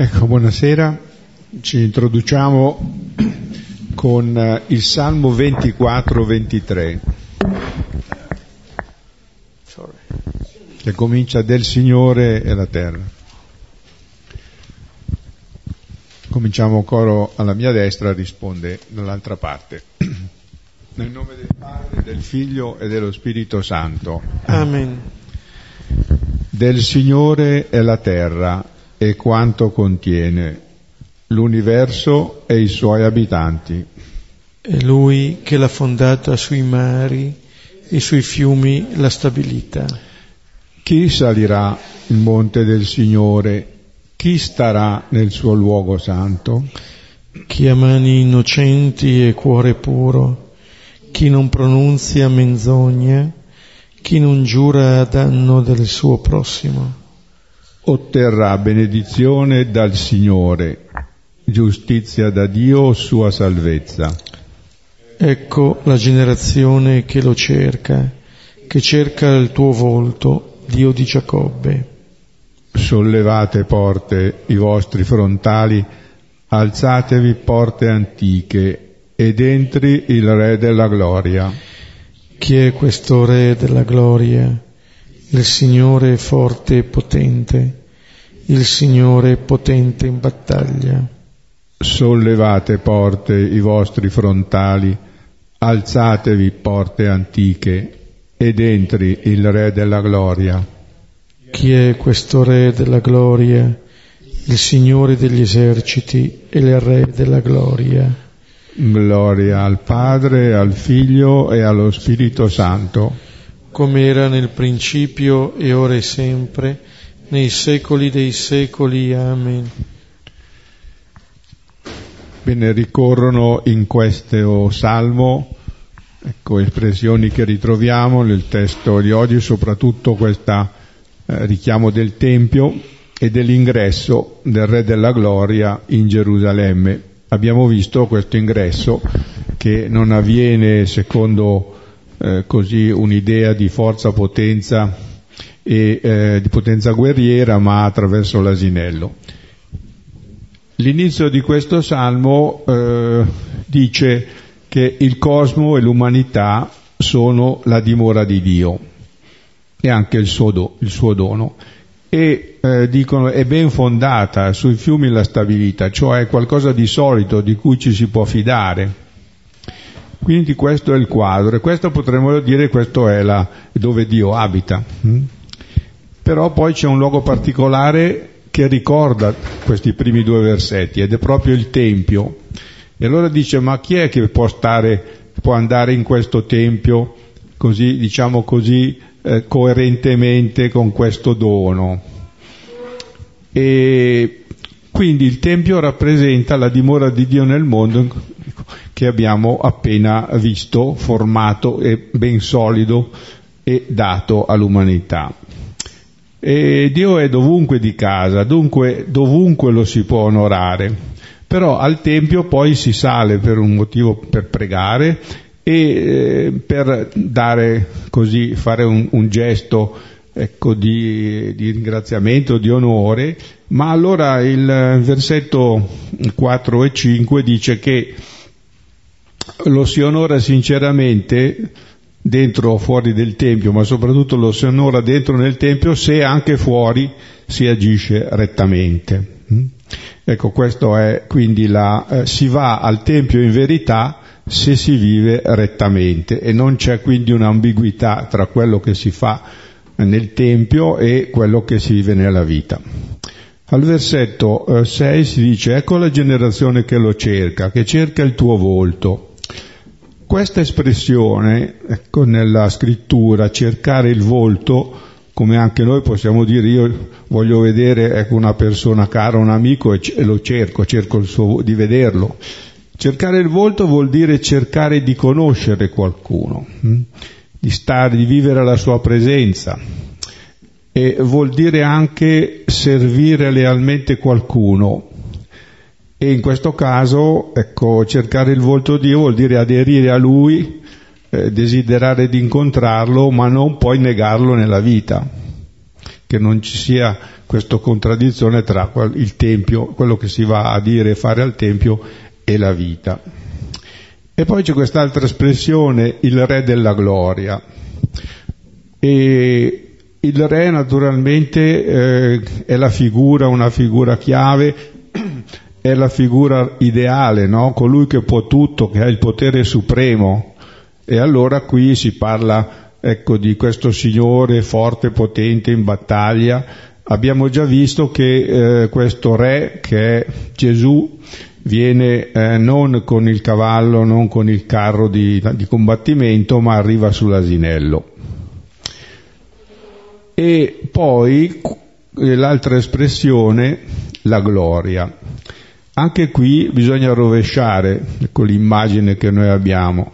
Ecco, buonasera. Ci introduciamo con eh, il Salmo 24-23, che comincia del Signore e la terra. Cominciamo coro alla mia destra, risponde dall'altra parte. Nel nome del Padre, del Figlio e dello Spirito Santo. Amen. Del Signore è la terra e quanto contiene, l'universo e i suoi abitanti. È Lui che l'ha fondata sui mari e sui fiumi l'ha stabilita. Chi salirà il monte del Signore? Chi starà nel suo luogo santo? Chi ha mani innocenti e cuore puro, chi non pronunzia menzogna, chi non giura a danno del suo prossimo. Otterrà benedizione dal Signore, giustizia da Dio, sua salvezza. Ecco la generazione che lo cerca, che cerca il tuo volto, Dio di Giacobbe. Sollevate porte i vostri frontali, alzatevi porte antiche, ed entri il Re della Gloria. Chi è questo Re della Gloria? Il Signore forte e potente, il Signore potente in battaglia. Sollevate porte i vostri frontali, alzatevi porte antiche, ed entri il Re della Gloria. Chi è questo Re della Gloria? Il Signore degli eserciti e il Re della Gloria. Gloria al Padre, al Figlio e allo Spirito Santo come era nel principio e ora e sempre, nei secoli dei secoli. Amen. Bene, ricorrono in questo salmo ecco, espressioni che ritroviamo nel testo di oggi, soprattutto questo eh, richiamo del Tempio e dell'ingresso del Re della Gloria in Gerusalemme. Abbiamo visto questo ingresso che non avviene secondo eh, così un'idea di forza, potenza e eh, di potenza guerriera, ma attraverso l'asinello. L'inizio di questo salmo eh, dice che il cosmo e l'umanità sono la dimora di Dio e anche il suo, do, il suo dono e eh, dicono è ben fondata sui fiumi la stabilità, cioè qualcosa di solito di cui ci si può fidare quindi questo è il quadro e questo potremmo dire questo è la, dove Dio abita. Mm? Però poi c'è un luogo particolare che ricorda questi primi due versetti ed è proprio il Tempio. E allora dice ma chi è che può stare, può andare in questo Tempio così, diciamo così, eh, coerentemente con questo dono? E quindi il Tempio rappresenta la dimora di Dio nel mondo che abbiamo appena visto, formato e ben solido e dato all'umanità. E Dio è dovunque di casa, dunque dovunque lo si può onorare, però al Tempio poi si sale per un motivo per pregare e eh, per dare così, fare un, un gesto ecco, di, di, ringraziamento, di onore, ma allora il versetto 4 e 5 dice che lo si onora sinceramente dentro o fuori del Tempio, ma soprattutto lo si onora dentro nel Tempio se anche fuori si agisce rettamente. Mm? Ecco, questo è quindi la, eh, si va al Tempio in verità se si vive rettamente e non c'è quindi un'ambiguità tra quello che si fa nel Tempio e quello che si vive nella vita. Al versetto 6 eh, si dice ecco la generazione che lo cerca, che cerca il tuo volto questa espressione, ecco, nella scrittura, cercare il volto, come anche noi possiamo dire, io voglio vedere ecco, una persona cara, un amico e, lo cerco, cerco suo, di vederlo. Cercare il volto vuol dire cercare di conoscere qualcuno, hm? di stare, di vivere la sua presenza e vuol dire anche servire lealmente qualcuno, e in questo caso, ecco, cercare il volto di Dio vuol dire aderire a Lui, eh, desiderare di incontrarlo, ma non poi negarlo nella vita. che non ci sia questa contraddizione tra il Tempio, quello che si va a dire e fare al Tempio e la vita. E poi c'è quest'altra espressione, il Re della Gloria. E il Re naturalmente eh, è la figura, una figura chiave, è la figura ideale, no? colui che può tutto, che ha il potere supremo. E allora qui si parla ecco, di questo Signore forte, potente in battaglia. Abbiamo già visto che eh, questo Re, che è Gesù, viene eh, non con il cavallo, non con il carro di, di combattimento, ma arriva sull'asinello. E poi l'altra espressione, la gloria. Anche qui bisogna rovesciare con l'immagine che noi abbiamo.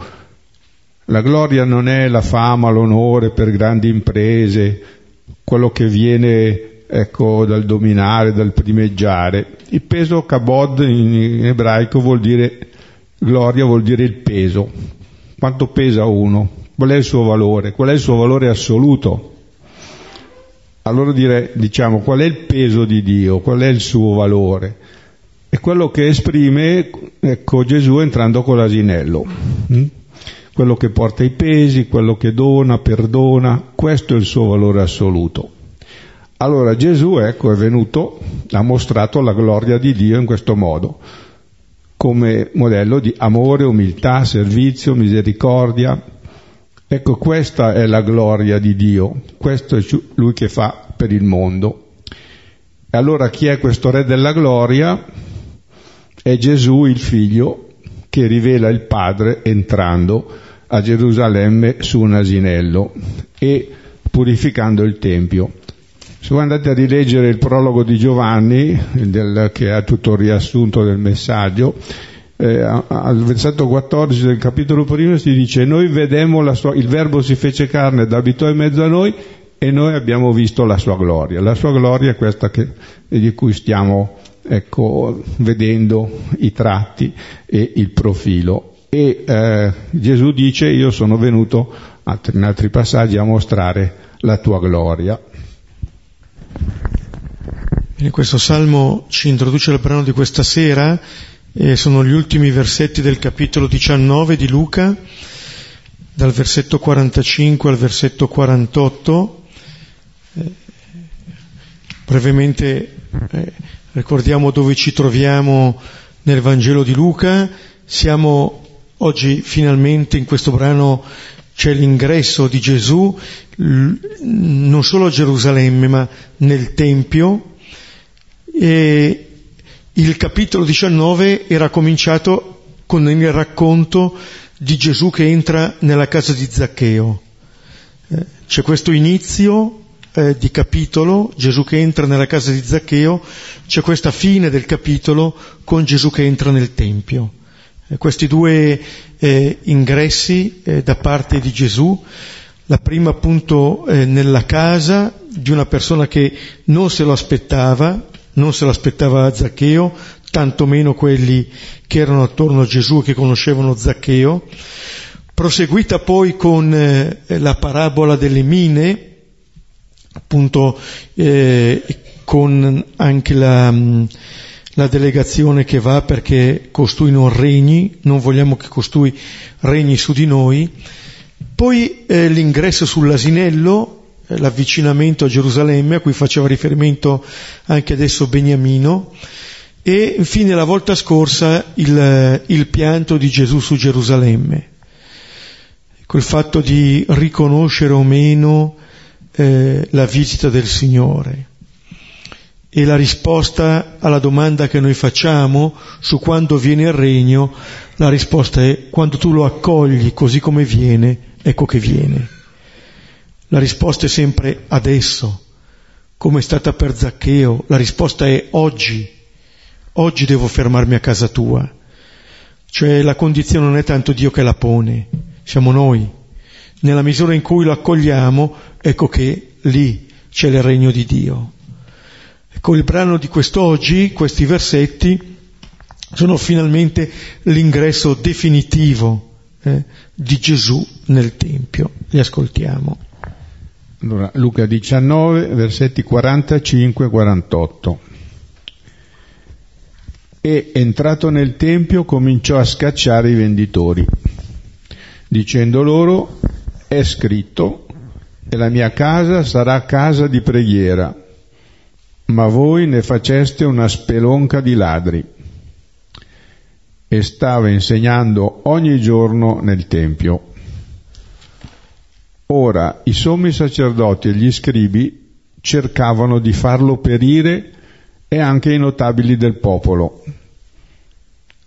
La gloria non è la fama, l'onore per grandi imprese, quello che viene ecco, dal dominare, dal primeggiare. Il peso kabod in ebraico vuol dire gloria, vuol dire il peso. Quanto pesa uno? Qual è il suo valore? Qual è il suo valore assoluto? Allora dire, diciamo, qual è il peso di Dio? Qual è il suo valore? È quello che esprime, ecco, Gesù entrando con l'asinello. Mm? Quello che porta i pesi, quello che dona, perdona, questo è il suo valore assoluto. Allora Gesù, ecco, è venuto, ha mostrato la gloria di Dio in questo modo, come modello di amore, umiltà, servizio, misericordia. Ecco, questa è la gloria di Dio, questo è lui che fa per il mondo. E allora chi è questo Re della gloria? È Gesù il Figlio che rivela il Padre entrando a Gerusalemme su un asinello e purificando il Tempio. Se voi andate a rileggere il prologo di Giovanni, del, che ha tutto il riassunto del messaggio, eh, al versetto 14 del capitolo primo si dice noi vedemmo la sua, il verbo si fece carne ed abitò in mezzo a noi e noi abbiamo visto la sua gloria. La sua gloria è questa che, di cui stiamo ecco, vedendo i tratti e il profilo. E eh, Gesù dice io sono venuto in altri passaggi a mostrare la tua gloria. Bene, questo salmo ci introduce al brano di questa sera, eh, sono gli ultimi versetti del capitolo 19 di Luca, dal versetto 45 al versetto 48. Eh, brevemente eh, ricordiamo dove ci troviamo nel Vangelo di Luca, siamo oggi finalmente in questo brano c'è l'ingresso di Gesù non solo a Gerusalemme ma nel Tempio e il capitolo 19 era cominciato con il racconto di Gesù che entra nella casa di Zaccheo. Eh, c'è questo inizio eh, di capitolo, Gesù che entra nella casa di Zaccheo, c'è questa fine del capitolo con Gesù che entra nel Tempio. Eh, questi due eh, ingressi eh, da parte di Gesù, la prima appunto eh, nella casa di una persona che non se lo aspettava, non se l'aspettava Zaccheo, tantomeno quelli che erano attorno a Gesù e che conoscevano Zaccheo, proseguita poi con eh, la parabola delle mine, appunto eh, con anche la, mm, la, delegazione che va perché costui non regni, non vogliamo che costui regni su di noi, poi eh, l'ingresso sull'asinello, l'avvicinamento a Gerusalemme, a cui faceva riferimento anche adesso Beniamino, e infine la volta scorsa il, il pianto di Gesù su Gerusalemme, col fatto di riconoscere o meno eh, la visita del Signore. E la risposta alla domanda che noi facciamo su quando viene il regno, la risposta è quando tu lo accogli così come viene, ecco che viene. La risposta è sempre adesso, come è stata per Zaccheo, la risposta è oggi, oggi devo fermarmi a casa tua. Cioè la condizione non è tanto Dio che la pone, siamo noi. Nella misura in cui lo accogliamo, ecco che lì c'è il regno di Dio. Ecco il brano di quest'oggi, questi versetti, sono finalmente l'ingresso definitivo eh, di Gesù nel Tempio. Li ascoltiamo. Allora, Luca 19, versetti 45-48. E entrato nel Tempio cominciò a scacciare i venditori, dicendo loro, è scritto, e la mia casa sarà casa di preghiera, ma voi ne faceste una spelonca di ladri. E stava insegnando ogni giorno nel Tempio. Ora i sommi sacerdoti e gli scribi cercavano di farlo perire e anche i notabili del popolo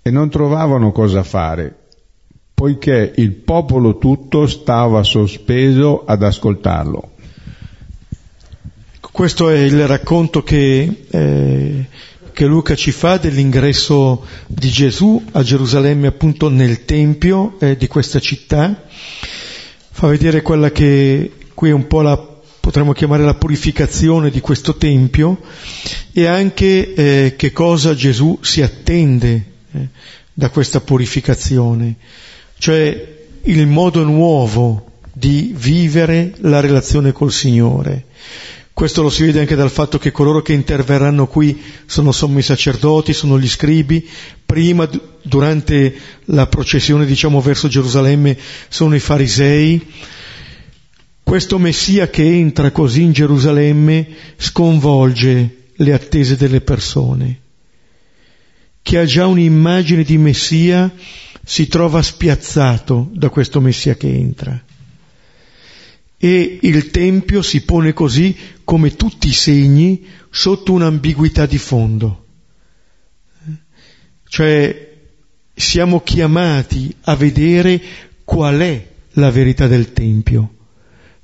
e non trovavano cosa fare, poiché il popolo tutto stava sospeso ad ascoltarlo. Questo è il racconto che, eh, che Luca ci fa dell'ingresso di Gesù a Gerusalemme, appunto nel Tempio eh, di questa città fa vedere quella che qui è un po' la potremmo chiamare la purificazione di questo Tempio e anche eh, che cosa Gesù si attende eh, da questa purificazione, cioè il modo nuovo di vivere la relazione col Signore. Questo lo si vede anche dal fatto che coloro che interverranno qui sono sommi sacerdoti, sono gli scribi, prima, durante la processione, diciamo, verso Gerusalemme, sono i farisei. Questo Messia che entra così in Gerusalemme sconvolge le attese delle persone. Chi ha già un'immagine di Messia si trova spiazzato da questo Messia che entra e il Tempio si pone così come tutti i segni sotto un'ambiguità di fondo. Cioè siamo chiamati a vedere qual è la verità del Tempio,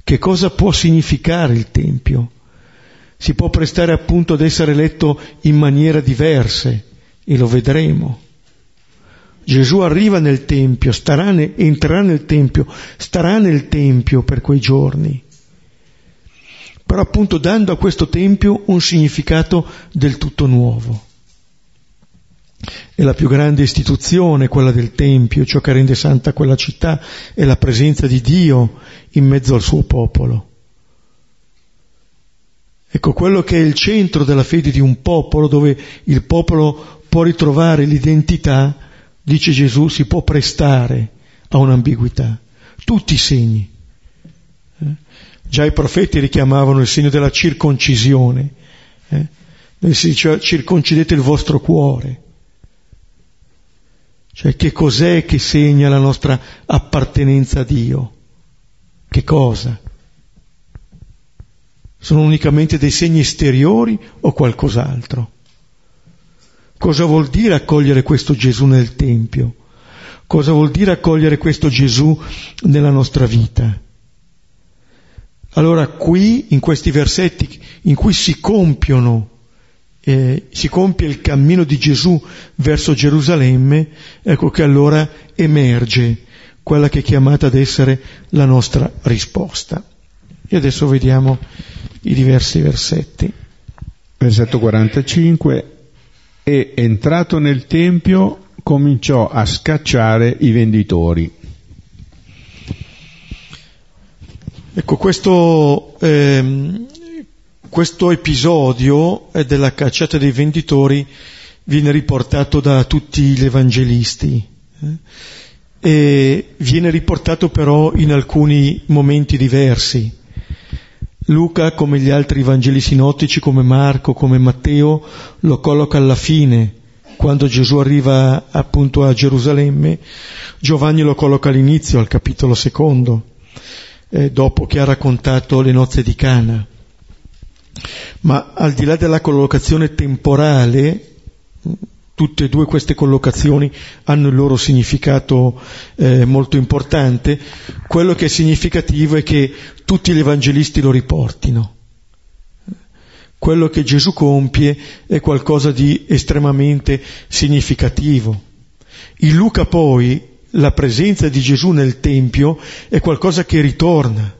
che cosa può significare il Tempio. Si può prestare appunto ad essere letto in maniera diverse e lo vedremo. Gesù arriva nel Tempio, ne, entrerà nel Tempio, starà nel Tempio per quei giorni, però appunto dando a questo Tempio un significato del tutto nuovo. È la più grande istituzione, quella del Tempio, ciò che rende santa quella città è la presenza di Dio in mezzo al suo popolo. Ecco, quello che è il centro della fede di un popolo, dove il popolo può ritrovare l'identità, dice Gesù, si può prestare a un'ambiguità. Tutti i segni. Eh? Già i profeti richiamavano il segno della circoncisione. Eh? Si diceva circoncidete il vostro cuore. Cioè che cos'è che segna la nostra appartenenza a Dio? Che cosa? Sono unicamente dei segni esteriori o qualcos'altro? Cosa vuol dire accogliere questo Gesù nel Tempio? Cosa vuol dire accogliere questo Gesù nella nostra vita? Allora qui, in questi versetti in cui si compiono, eh, si compie il cammino di Gesù verso Gerusalemme, ecco che allora emerge quella che è chiamata ad essere la nostra risposta. E adesso vediamo i diversi versetti. Versetto 45 e entrato nel tempio cominciò a scacciare i venditori. Ecco, questo, ehm, questo episodio della cacciata dei venditori viene riportato da tutti gli evangelisti eh? e viene riportato però in alcuni momenti diversi. Luca, come gli altri Vangeli sinottici, come Marco, come Matteo, lo colloca alla fine, quando Gesù arriva appunto a Gerusalemme. Giovanni lo colloca all'inizio, al capitolo secondo, eh, dopo che ha raccontato le nozze di Cana. Ma al di là della collocazione temporale, Tutte e due queste collocazioni hanno il loro significato eh, molto importante. Quello che è significativo è che tutti gli evangelisti lo riportino. Quello che Gesù compie è qualcosa di estremamente significativo. In Luca poi la presenza di Gesù nel Tempio è qualcosa che ritorna.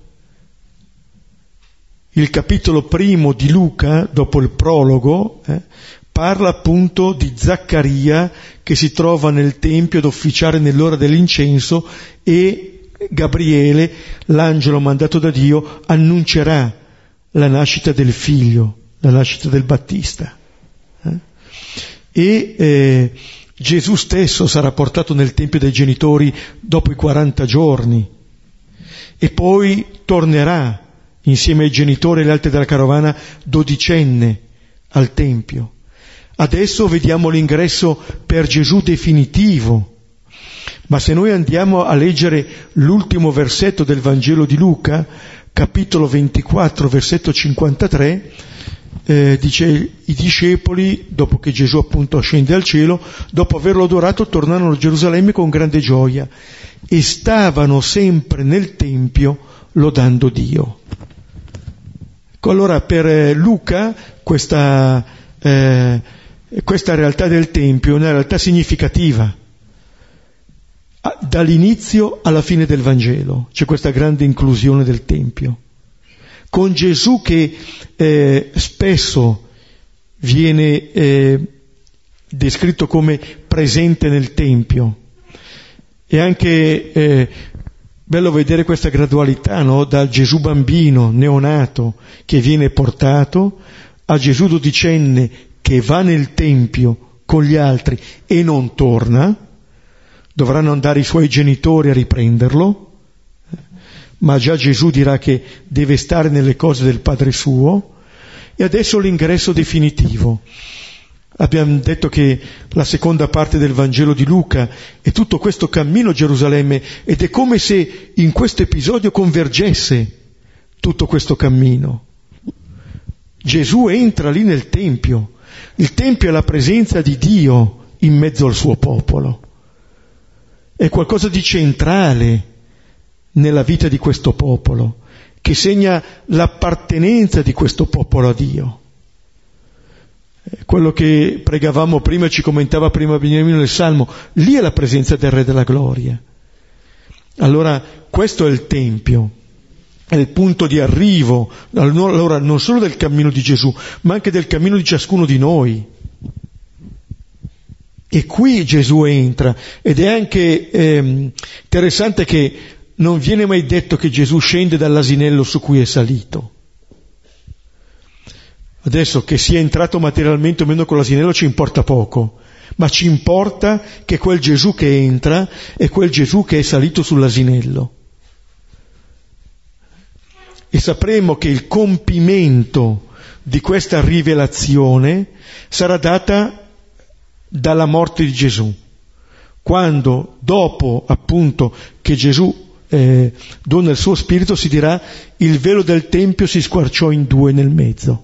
Il capitolo primo di Luca, dopo il prologo, eh, parla appunto di Zaccaria che si trova nel Tempio ad officiare nell'ora dell'incenso e Gabriele, l'angelo mandato da Dio, annuncerà la nascita del figlio, la nascita del Battista. Eh? E eh, Gesù stesso sarà portato nel Tempio dei genitori dopo i 40 giorni e poi tornerà insieme ai genitori e agli altri della carovana dodicenne al Tempio. Adesso vediamo l'ingresso per Gesù definitivo. Ma se noi andiamo a leggere l'ultimo versetto del Vangelo di Luca, capitolo 24, versetto 53, eh, dice i discepoli, dopo che Gesù appunto scende al cielo, dopo averlo adorato, tornarono a Gerusalemme con grande gioia e stavano sempre nel Tempio lodando Dio. Ecco, allora per eh, Luca questa, eh, questa realtà del Tempio è una realtà significativa. Dall'inizio alla fine del Vangelo c'è questa grande inclusione del Tempio. Con Gesù che eh, spesso viene eh, descritto come presente nel Tempio. E anche eh, Bello vedere questa gradualità, no? Dal Gesù bambino, neonato, che viene portato, a Gesù dodicenne che va nel Tempio con gli altri e non torna, dovranno andare i suoi genitori a riprenderlo, ma già Gesù dirà che deve stare nelle cose del Padre suo, e adesso l'ingresso definitivo. Abbiamo detto che la seconda parte del Vangelo di Luca è tutto questo cammino a Gerusalemme ed è come se in questo episodio convergesse tutto questo cammino. Gesù entra lì nel Tempio. Il Tempio è la presenza di Dio in mezzo al suo popolo. È qualcosa di centrale nella vita di questo popolo, che segna l'appartenenza di questo popolo a Dio quello che pregavamo prima, ci commentava prima Beniamino nel Salmo, lì è la presenza del Re della Gloria. Allora questo è il Tempio, è il punto di arrivo, allora non solo del cammino di Gesù, ma anche del cammino di ciascuno di noi. E qui Gesù entra ed è anche eh, interessante che non viene mai detto che Gesù scende dall'asinello su cui è salito. Adesso che sia entrato materialmente o meno con l'asinello ci importa poco, ma ci importa che quel Gesù che entra è quel Gesù che è salito sull'asinello. E sapremo che il compimento di questa rivelazione sarà data dalla morte di Gesù, quando dopo appunto che Gesù eh, dona il suo spirito si dirà il velo del Tempio si squarciò in due nel mezzo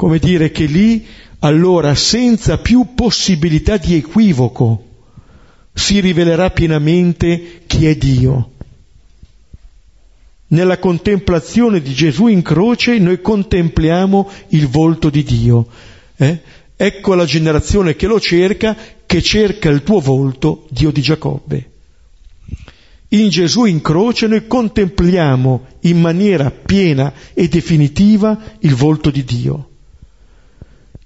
come dire che lì allora senza più possibilità di equivoco si rivelerà pienamente chi è Dio. Nella contemplazione di Gesù in croce noi contempliamo il volto di Dio. Eh? Ecco la generazione che lo cerca, che cerca il tuo volto, Dio di Giacobbe. In Gesù in croce noi contempliamo in maniera piena e definitiva il volto di Dio.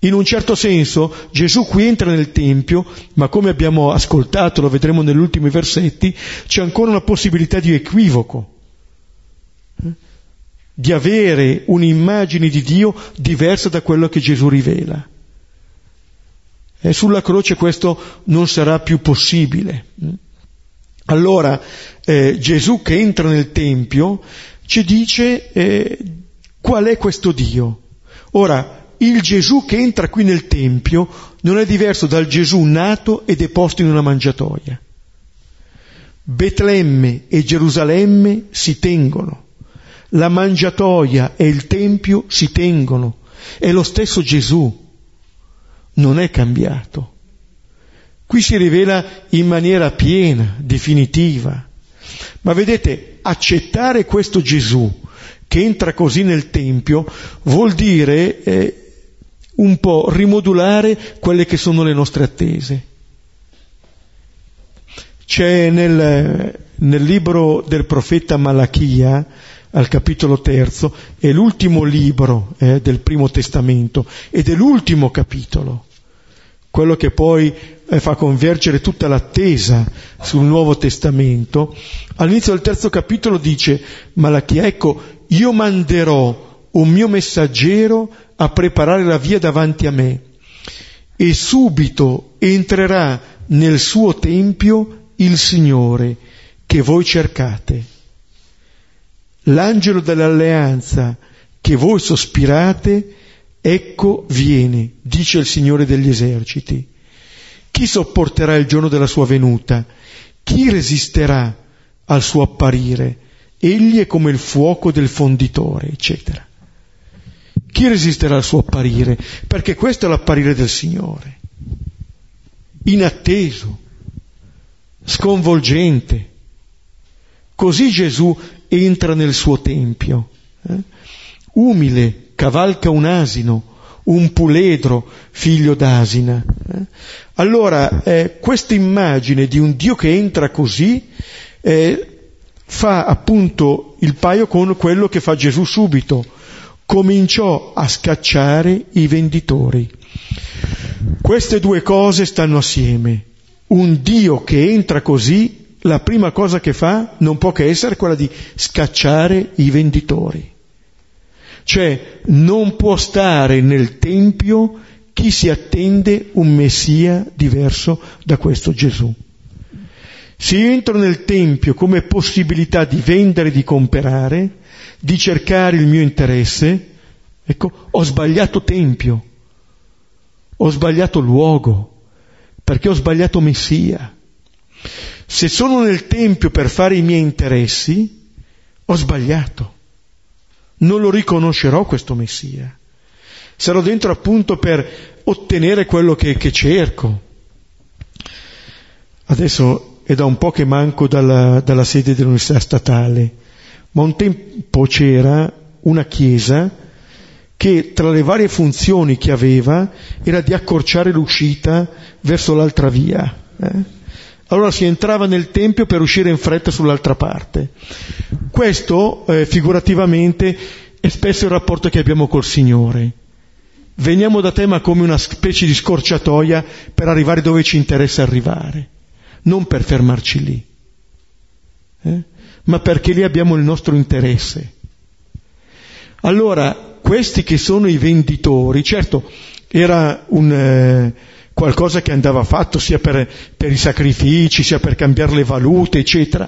In un certo senso Gesù qui entra nel Tempio, ma come abbiamo ascoltato, lo vedremo negli ultimi versetti, c'è ancora una possibilità di equivoco? Di avere un'immagine di Dio diversa da quello che Gesù rivela. E sulla croce questo non sarà più possibile. Allora eh, Gesù che entra nel Tempio ci dice eh, qual è questo Dio. Ora, il Gesù che entra qui nel Tempio non è diverso dal Gesù nato e deposto in una mangiatoia. Betlemme e Gerusalemme si tengono, la mangiatoia e il Tempio si tengono, è lo stesso Gesù, non è cambiato. Qui si rivela in maniera piena, definitiva. Ma vedete, accettare questo Gesù che entra così nel Tempio vuol dire eh, un po' rimodulare quelle che sono le nostre attese. C'è nel, nel libro del profeta Malachia, al capitolo terzo, è l'ultimo libro eh, del primo testamento ed è l'ultimo capitolo. quello che poi eh, fa convergere tutta l'attesa sul Nuovo Testamento, all'inizio del terzo capitolo dice Malachia, ecco, io manderò un mio messaggero a preparare la via davanti a me e subito entrerà nel suo tempio il Signore che voi cercate. L'angelo dell'alleanza che voi sospirate, ecco viene, dice il Signore degli eserciti. Chi sopporterà il giorno della sua venuta? Chi resisterà al suo apparire? Egli è come il fuoco del fonditore, eccetera. Chi resisterà al suo apparire? Perché questo è l'apparire del Signore. Inatteso, sconvolgente. Così Gesù entra nel suo tempio. Eh? Umile, cavalca un asino, un puledro, figlio d'asina. Eh? Allora, eh, questa immagine di un Dio che entra così eh, fa appunto il paio con quello che fa Gesù subito. Cominciò a scacciare i venditori. Queste due cose stanno assieme. Un Dio che entra così, la prima cosa che fa non può che essere quella di scacciare i venditori. Cioè non può stare nel Tempio chi si attende un Messia diverso da questo Gesù. Se io entro nel Tempio come possibilità di vendere di comprare, di cercare il mio interesse, ecco, ho sbagliato Tempio, ho sbagliato luogo, perché ho sbagliato Messia. Se sono nel Tempio per fare i miei interessi, ho sbagliato non lo riconoscerò questo Messia. Sarò dentro appunto per ottenere quello che, che cerco. Adesso è da un po' che manco dalla, dalla sede dell'università statale, ma un tempo c'era una chiesa che tra le varie funzioni che aveva era di accorciare l'uscita verso l'altra via. Eh? Allora si entrava nel tempio per uscire in fretta sull'altra parte. Questo, eh, figurativamente, è spesso il rapporto che abbiamo col Signore. Veniamo da te ma come una specie di scorciatoia per arrivare dove ci interessa arrivare, non per fermarci lì, eh? ma perché lì abbiamo il nostro interesse. Allora, questi che sono i venditori, certo, era un... Eh, qualcosa che andava fatto sia per, per i sacrifici, sia per cambiare le valute, eccetera.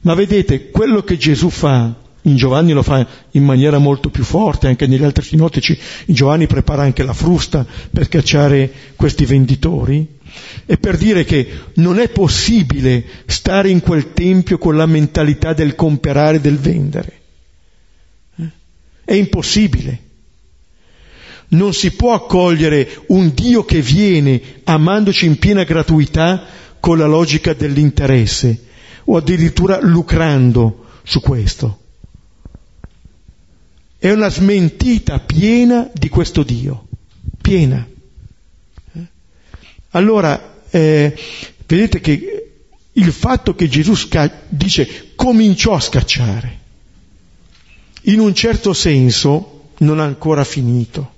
Ma vedete, quello che Gesù fa, in Giovanni lo fa in maniera molto più forte, anche negli altri sinottici, in Giovanni prepara anche la frusta per cacciare questi venditori, è per dire che non è possibile stare in quel tempio con la mentalità del comprare e del vendere. Eh? È impossibile. Non si può accogliere un Dio che viene amandoci in piena gratuità con la logica dell'interesse o addirittura lucrando su questo. È una smentita piena di questo Dio, piena. Allora, eh, vedete che il fatto che Gesù sca- dice cominciò a scacciare, in un certo senso non ha ancora finito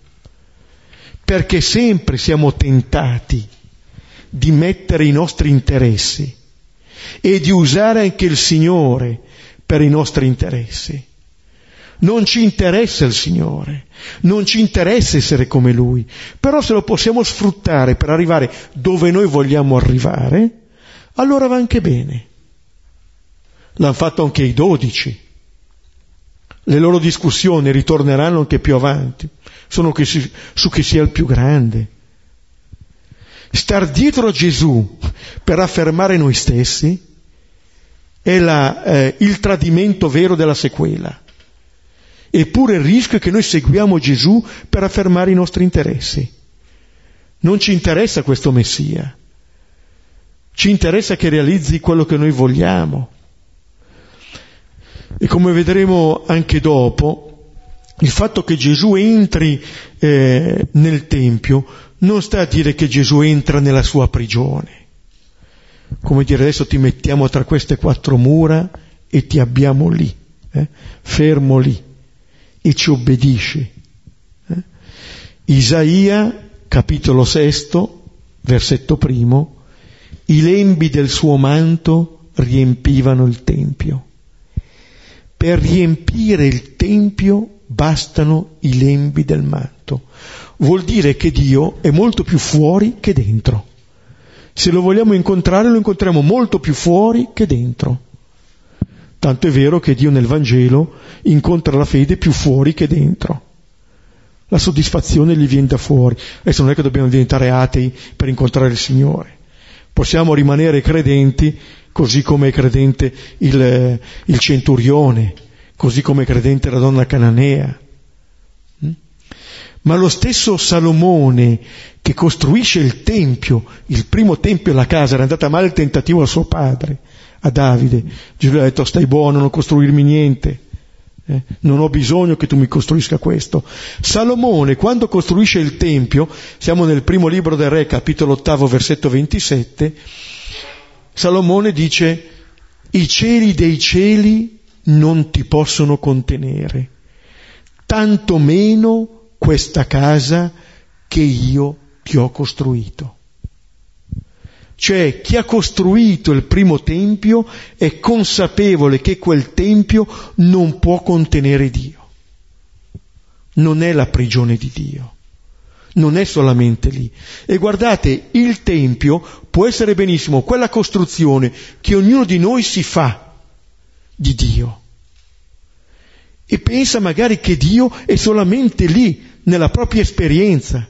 perché sempre siamo tentati di mettere i nostri interessi e di usare anche il Signore per i nostri interessi. Non ci interessa il Signore, non ci interessa essere come Lui, però se lo possiamo sfruttare per arrivare dove noi vogliamo arrivare, allora va anche bene. L'hanno fatto anche i dodici. Le loro discussioni ritorneranno anche più avanti sono si, su chi sia il più grande. Star dietro a Gesù per affermare noi stessi è la, eh, il tradimento vero della sequela. Eppure il rischio è che noi seguiamo Gesù per affermare i nostri interessi. Non ci interessa questo Messia. Ci interessa che realizzi quello che noi vogliamo. E come vedremo anche dopo, il fatto che Gesù entri eh, nel Tempio non sta a dire che Gesù entra nella sua prigione. Come dire adesso ti mettiamo tra queste quattro mura e ti abbiamo lì, eh, fermo lì, e ci obbedisci. Eh. Isaia, capitolo sesto, versetto primo, i lembi del suo manto riempivano il Tempio. Per riempire il Tempio bastano i lembi del manto. Vuol dire che Dio è molto più fuori che dentro. Se lo vogliamo incontrare lo incontriamo molto più fuori che dentro. Tanto è vero che Dio nel Vangelo incontra la fede più fuori che dentro. La soddisfazione gli viene da fuori. Adesso non è che dobbiamo diventare atei per incontrare il Signore. Possiamo rimanere credenti così come è credente il, il centurione, così come credente la donna cananea. Mm? Ma lo stesso Salomone che costruisce il tempio, il primo tempio la casa, era andata male il tentativo a suo padre, a Davide. Gesù gli ha detto stai buono, non costruirmi niente. Eh, non ho bisogno che tu mi costruisca questo. Salomone, quando costruisce il Tempio, siamo nel primo libro del Re, capitolo ottavo, versetto 27, Salomone dice, i cieli dei cieli non ti possono contenere, tanto meno questa casa che io ti ho costruito. Cioè chi ha costruito il primo tempio è consapevole che quel tempio non può contenere Dio. Non è la prigione di Dio. Non è solamente lì. E guardate, il tempio può essere benissimo quella costruzione che ognuno di noi si fa di Dio. E pensa magari che Dio è solamente lì, nella propria esperienza.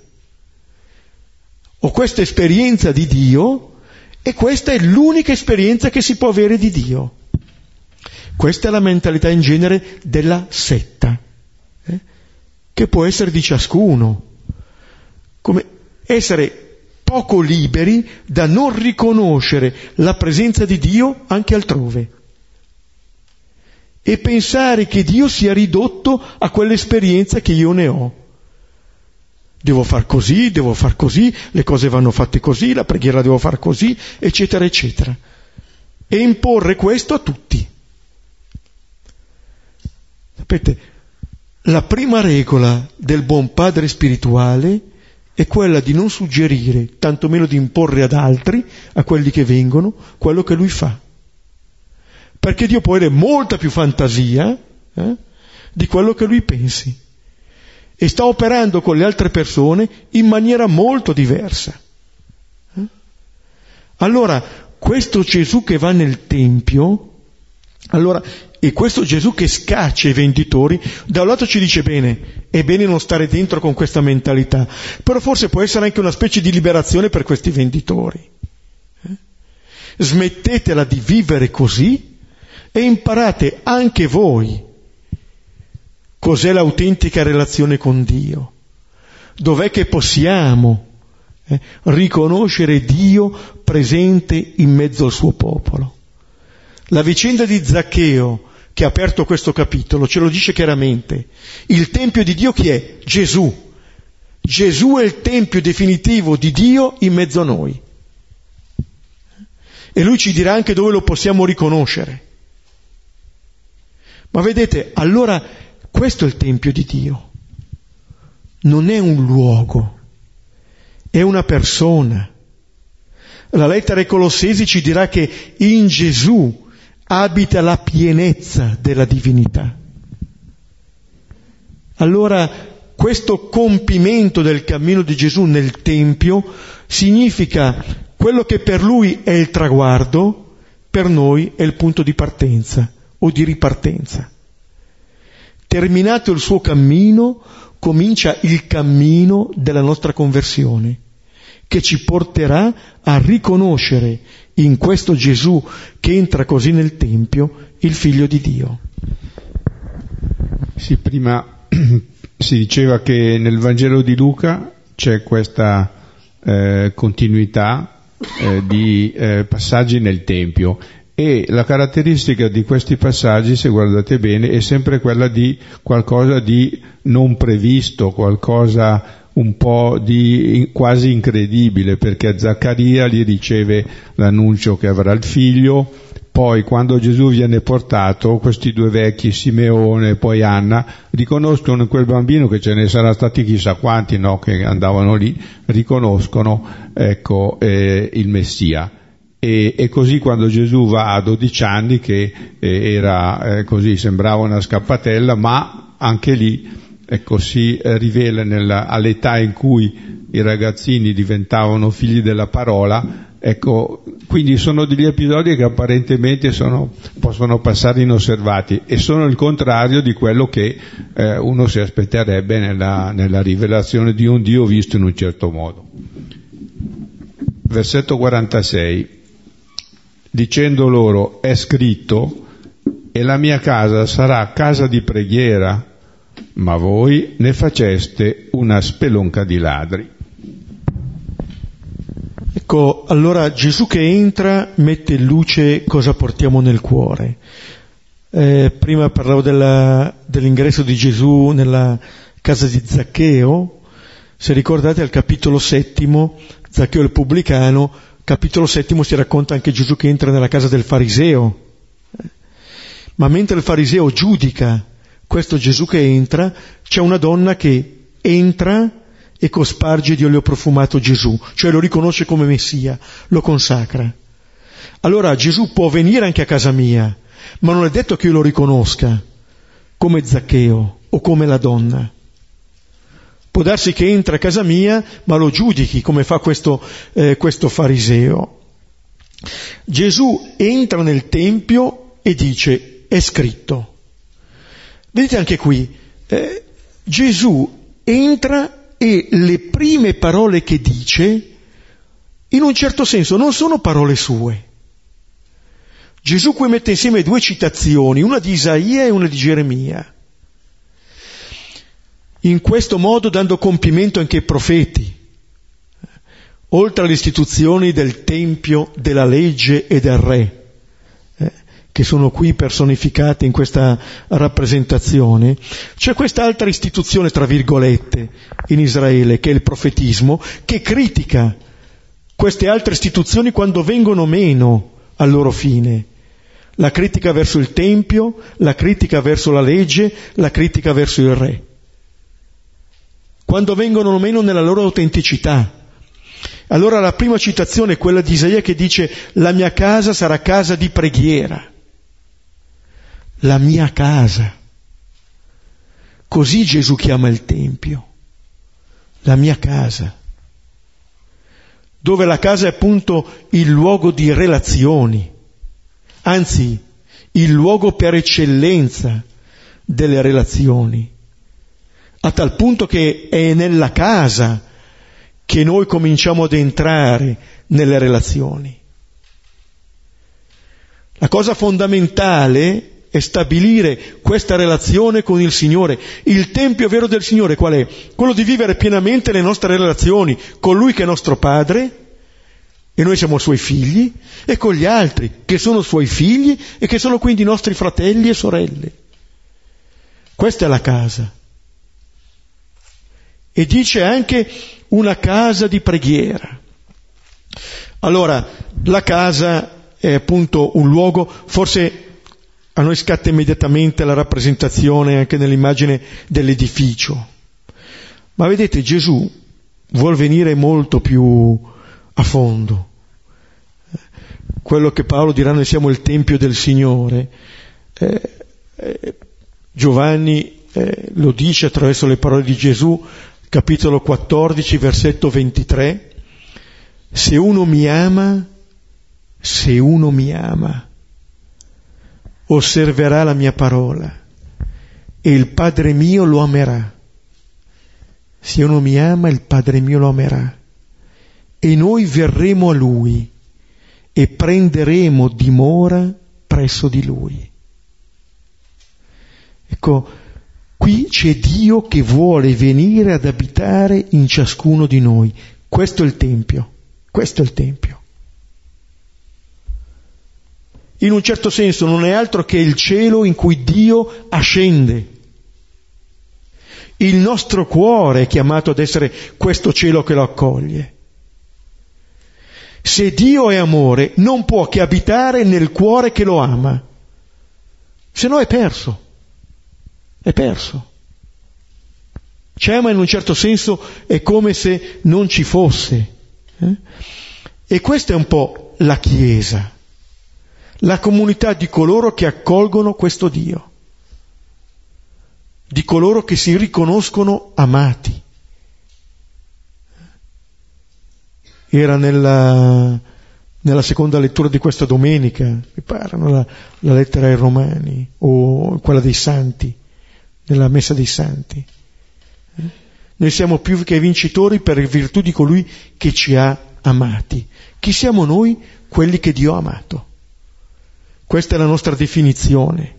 Ho questa esperienza di Dio e questa è l'unica esperienza che si può avere di Dio. Questa è la mentalità in genere della setta, eh? che può essere di ciascuno, come essere poco liberi da non riconoscere la presenza di Dio anche altrove e pensare che Dio sia ridotto a quell'esperienza che io ne ho. Devo far così, devo far così, le cose vanno fatte così, la preghiera devo far così, eccetera, eccetera. E imporre questo a tutti. Sapete, la prima regola del buon padre spirituale è quella di non suggerire, tantomeno di imporre ad altri, a quelli che vengono, quello che lui fa. Perché Dio può avere molta più fantasia eh, di quello che lui pensi e sta operando con le altre persone in maniera molto diversa. Eh? Allora, questo Gesù che va nel Tempio, allora, e questo Gesù che scaccia i venditori, da un lato ci dice bene, è bene non stare dentro con questa mentalità, però forse può essere anche una specie di liberazione per questi venditori. Eh? Smettetela di vivere così e imparate anche voi Cos'è l'autentica relazione con Dio? Dov'è che possiamo eh, riconoscere Dio presente in mezzo al suo popolo? La vicenda di Zaccheo, che ha aperto questo capitolo, ce lo dice chiaramente. Il Tempio di Dio chi è? Gesù. Gesù è il Tempio definitivo di Dio in mezzo a noi. E lui ci dirà anche dove lo possiamo riconoscere. Ma vedete, allora questo è il Tempio di Dio. Non è un luogo, è una persona. La lettera ai Colossesi ci dirà che in Gesù abita la pienezza della divinità. Allora, questo compimento del cammino di Gesù nel Tempio significa quello che per lui è il traguardo, per noi è il punto di partenza o di ripartenza. Terminato il suo cammino, comincia il cammino della nostra conversione, che ci porterà a riconoscere in questo Gesù che entra così nel Tempio il Figlio di Dio. Sì, prima si diceva che nel Vangelo di Luca c'è questa eh, continuità eh, di eh, passaggi nel Tempio e la caratteristica di questi passaggi, se guardate bene, è sempre quella di qualcosa di non previsto, qualcosa un po' di quasi incredibile, perché Zaccaria gli riceve l'annuncio che avrà il figlio, poi quando Gesù viene portato, questi due vecchi, Simeone e poi Anna, riconoscono quel bambino che ce ne saranno stati chissà quanti no, che andavano lì, riconoscono ecco, eh, il Messia. E, e, così quando Gesù va a 12 anni, che eh, era eh, così, sembrava una scappatella, ma anche lì ecco, si rivela nella, all'età in cui i ragazzini diventavano figli della parola, Ecco, quindi sono degli episodi che apparentemente sono, possono passare inosservati e sono il contrario di quello che eh, uno si aspetterebbe nella, nella rivelazione di un Dio visto in un certo modo. Versetto 46. Dicendo loro, è scritto, e la mia casa sarà casa di preghiera, ma voi ne faceste una spelonca di ladri. Ecco, allora Gesù che entra mette in luce cosa portiamo nel cuore. Eh, prima parlavo della, dell'ingresso di Gesù nella casa di Zaccheo, se ricordate al capitolo settimo, Zaccheo il pubblicano, capitolo settimo si racconta anche Gesù che entra nella casa del fariseo. Ma mentre il fariseo giudica questo Gesù che entra, c'è una donna che entra e cosparge di olio profumato Gesù, cioè lo riconosce come Messia, lo consacra. Allora Gesù può venire anche a casa mia, ma non è detto che io lo riconosca come Zaccheo o come la donna. Può darsi che entra a casa mia, ma lo giudichi come fa questo, eh, questo fariseo. Gesù entra nel Tempio e dice, è scritto. Vedete anche qui, eh, Gesù entra e le prime parole che dice, in un certo senso, non sono parole sue. Gesù qui mette insieme due citazioni, una di Isaia e una di Geremia. In questo modo dando compimento anche ai profeti, oltre alle istituzioni del Tempio, della legge e del Re che sono qui personificate in questa rappresentazione, c'è quest'altra istituzione, tra virgolette, in Israele, che è il profetismo, che critica queste altre istituzioni quando vengono meno al loro fine. La critica verso il Tempio, la critica verso la legge, la critica verso il Re. Quando vengono meno nella loro autenticità. Allora la prima citazione è quella di Isaia che dice la mia casa sarà casa di preghiera. La mia casa. Così Gesù chiama il Tempio, la mia casa, dove la casa è appunto il luogo di relazioni, anzi il luogo per eccellenza delle relazioni, a tal punto che è nella casa che noi cominciamo ad entrare nelle relazioni. La cosa fondamentale è stabilire questa relazione con il Signore. Il tempio vero del Signore qual è? Quello di vivere pienamente le nostre relazioni con Lui che è nostro Padre, e noi siamo Suoi figli, e con gli altri che sono Suoi figli e che sono quindi nostri fratelli e sorelle. Questa è la casa. E dice anche una casa di preghiera. Allora, la casa è appunto un luogo, forse a noi scatta immediatamente la rappresentazione anche nell'immagine dell'edificio. Ma vedete, Gesù vuol venire molto più a fondo. Quello che Paolo dirà noi siamo il Tempio del Signore. Eh, eh, Giovanni eh, lo dice attraverso le parole di Gesù, capitolo 14, versetto 23. Se uno mi ama, se uno mi ama, osserverà la mia parola e il Padre mio lo amerà. Se uno mi ama, il Padre mio lo amerà. E noi verremo a Lui e prenderemo dimora presso di Lui. Ecco, qui c'è Dio che vuole venire ad abitare in ciascuno di noi. Questo è il Tempio, questo è il Tempio in un certo senso non è altro che il cielo in cui Dio ascende. Il nostro cuore è chiamato ad essere questo cielo che lo accoglie. Se Dio è amore, non può che abitare nel cuore che lo ama, se no è perso, è perso. Ci ama in un certo senso è come se non ci fosse. Eh? E questa è un po' la Chiesa, la comunità di coloro che accolgono questo Dio, di coloro che si riconoscono amati. Era nella, nella seconda lettura di questa domenica, mi pare, la, la lettera ai Romani o quella dei Santi, nella Messa dei Santi. Noi siamo più che vincitori per virtù di colui che ci ha amati. Chi siamo noi? Quelli che Dio ha amato. Questa è la nostra definizione.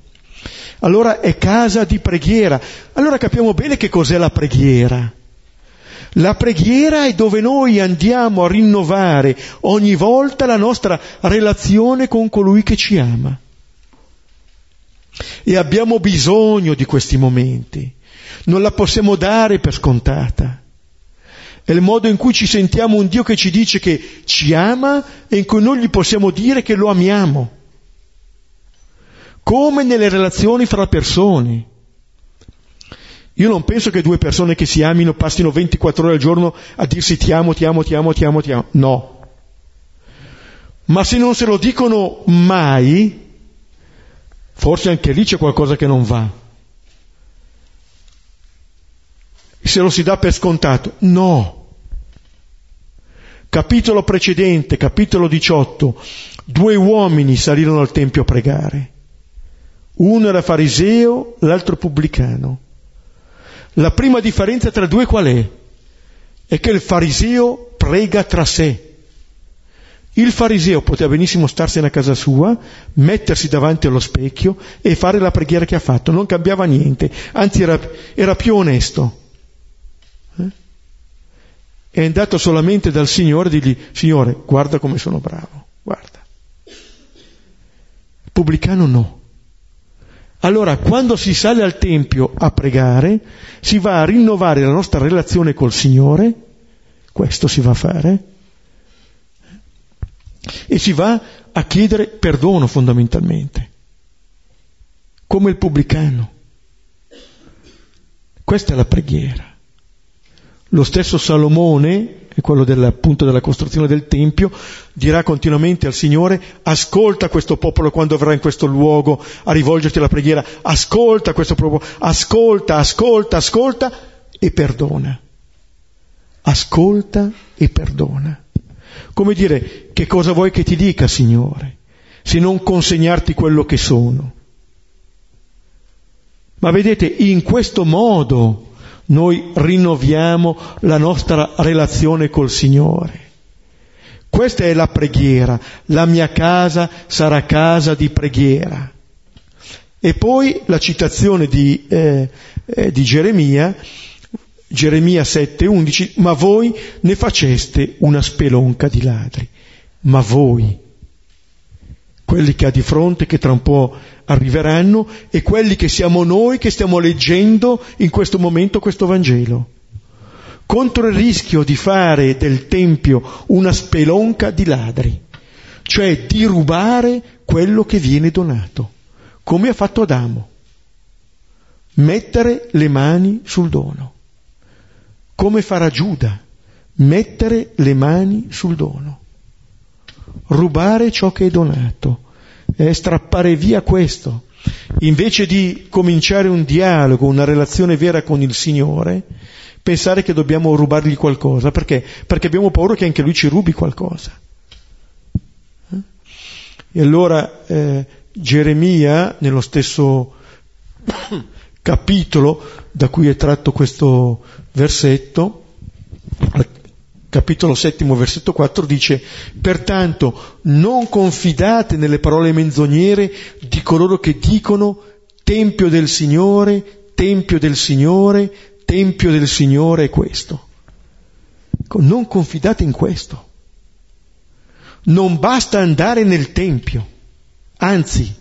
Allora è casa di preghiera. Allora capiamo bene che cos'è la preghiera. La preghiera è dove noi andiamo a rinnovare ogni volta la nostra relazione con colui che ci ama. E abbiamo bisogno di questi momenti. Non la possiamo dare per scontata. È il modo in cui ci sentiamo un Dio che ci dice che ci ama e in cui noi gli possiamo dire che lo amiamo. Come nelle relazioni fra persone. Io non penso che due persone che si amino passino 24 ore al giorno a dirsi ti amo, ti amo, ti amo, ti amo, ti amo. No. Ma se non se lo dicono mai, forse anche lì c'è qualcosa che non va. se lo si dà per scontato. No. Capitolo precedente, capitolo 18, due uomini salirono al Tempio a pregare. Uno era fariseo, l'altro pubblicano. La prima differenza tra due qual è? È che il fariseo prega tra sé. Il fariseo poteva benissimo starsene a casa sua, mettersi davanti allo specchio e fare la preghiera che ha fatto, non cambiava niente, anzi era, era più onesto. È andato solamente dal Signore e dirgli, Signore, guarda come sono bravo, guarda. Pubblicano no. Allora, quando si sale al Tempio a pregare, si va a rinnovare la nostra relazione col Signore, questo si va a fare, e si va a chiedere perdono fondamentalmente, come il pubblicano. Questa è la preghiera. Lo stesso Salomone, quello del, appunto della costruzione del Tempio, dirà continuamente al Signore, ascolta questo popolo quando verrà in questo luogo a rivolgerti alla preghiera, ascolta questo popolo, ascolta, ascolta, ascolta e perdona. Ascolta e perdona. Come dire, che cosa vuoi che ti dica, Signore, se non consegnarti quello che sono? Ma vedete, in questo modo noi rinnoviamo la nostra relazione col Signore. Questa è la preghiera, la mia casa sarà casa di preghiera. E poi la citazione di, eh, eh, di Geremia, Geremia 7:11, ma voi ne faceste una spelonca di ladri, ma voi, quelli che ha di fronte, che tra un po' arriveranno e quelli che siamo noi che stiamo leggendo in questo momento questo Vangelo. Contro il rischio di fare del Tempio una spelonca di ladri, cioè di rubare quello che viene donato, come ha fatto Adamo. Mettere le mani sul dono, come farà Giuda, mettere le mani sul dono, rubare ciò che è donato è strappare via questo. Invece di cominciare un dialogo, una relazione vera con il Signore, pensare che dobbiamo rubargli qualcosa. Perché? Perché abbiamo paura che anche lui ci rubi qualcosa. Eh? E allora eh, Geremia, nello stesso capitolo da cui è tratto questo versetto, capitolo settimo, versetto 4 dice, pertanto non confidate nelle parole menzognere di coloro che dicono Tempio del Signore, Tempio del Signore, Tempio del Signore è questo. Ecco, non confidate in questo. Non basta andare nel Tempio, anzi,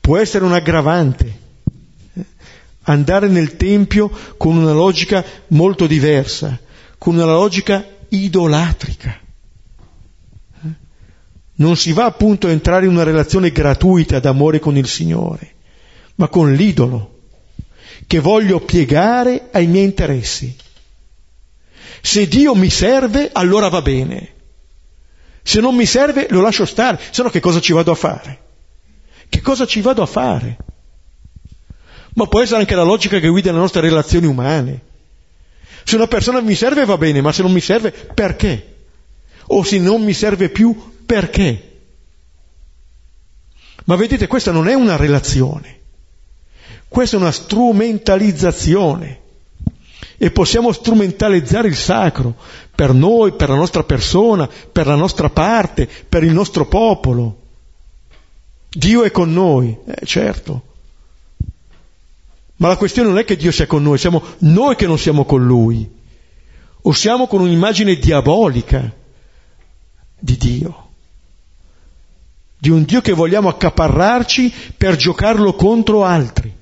può essere un aggravante andare nel Tempio con una logica molto diversa, con una logica idolatrica. Non si va appunto a entrare in una relazione gratuita d'amore con il Signore, ma con l'idolo, che voglio piegare ai miei interessi. Se Dio mi serve, allora va bene. Se non mi serve, lo lascio stare, se no che cosa ci vado a fare? Che cosa ci vado a fare? Ma può essere anche la logica che guida le nostre relazioni umane. Se una persona mi serve va bene, ma se non mi serve, perché? O se non mi serve più, perché? Ma vedete, questa non è una relazione, questa è una strumentalizzazione. E possiamo strumentalizzare il sacro per noi, per la nostra persona, per la nostra parte, per il nostro popolo. Dio è con noi, eh, certo. Ma la questione non è che Dio sia con noi, siamo noi che non siamo con Lui. O siamo con un'immagine diabolica di Dio. Di un Dio che vogliamo accaparrarci per giocarlo contro altri.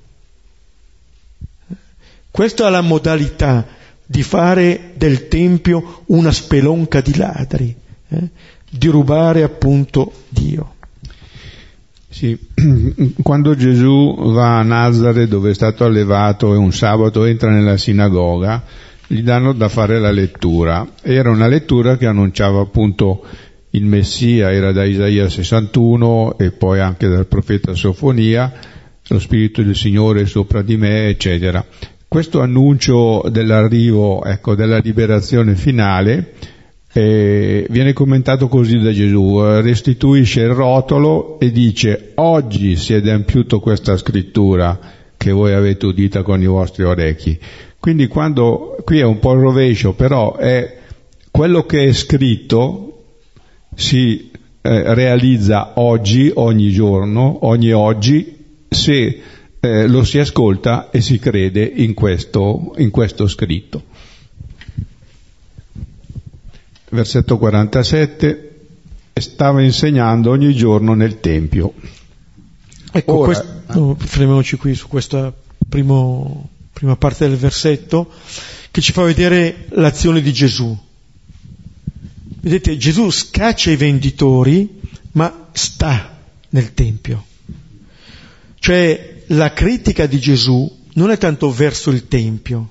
Questa è la modalità di fare del Tempio una spelonca di ladri, eh? di rubare appunto Dio. Sì, quando Gesù va a Nazare dove è stato allevato e un sabato entra nella sinagoga, gli danno da fare la lettura. Era una lettura che annunciava appunto il Messia, era da Isaia 61 e poi anche dal profeta Sofonia, lo Spirito del Signore sopra di me, eccetera. Questo annuncio dell'arrivo, ecco, della liberazione finale, eh, viene commentato così da Gesù, restituisce il rotolo e dice oggi si è adempiuto questa scrittura che voi avete udita con i vostri orecchi. Quindi quando, qui è un po' il rovescio, però è quello che è scritto si eh, realizza oggi, ogni giorno, ogni oggi, se eh, lo si ascolta e si crede in questo, in questo scritto versetto 47, stava insegnando ogni giorno nel Tempio. Ecco, Ora, questo, fermiamoci qui su questa primo, prima parte del versetto che ci fa vedere l'azione di Gesù. Vedete, Gesù scaccia i venditori, ma sta nel Tempio. Cioè, la critica di Gesù non è tanto verso il Tempio.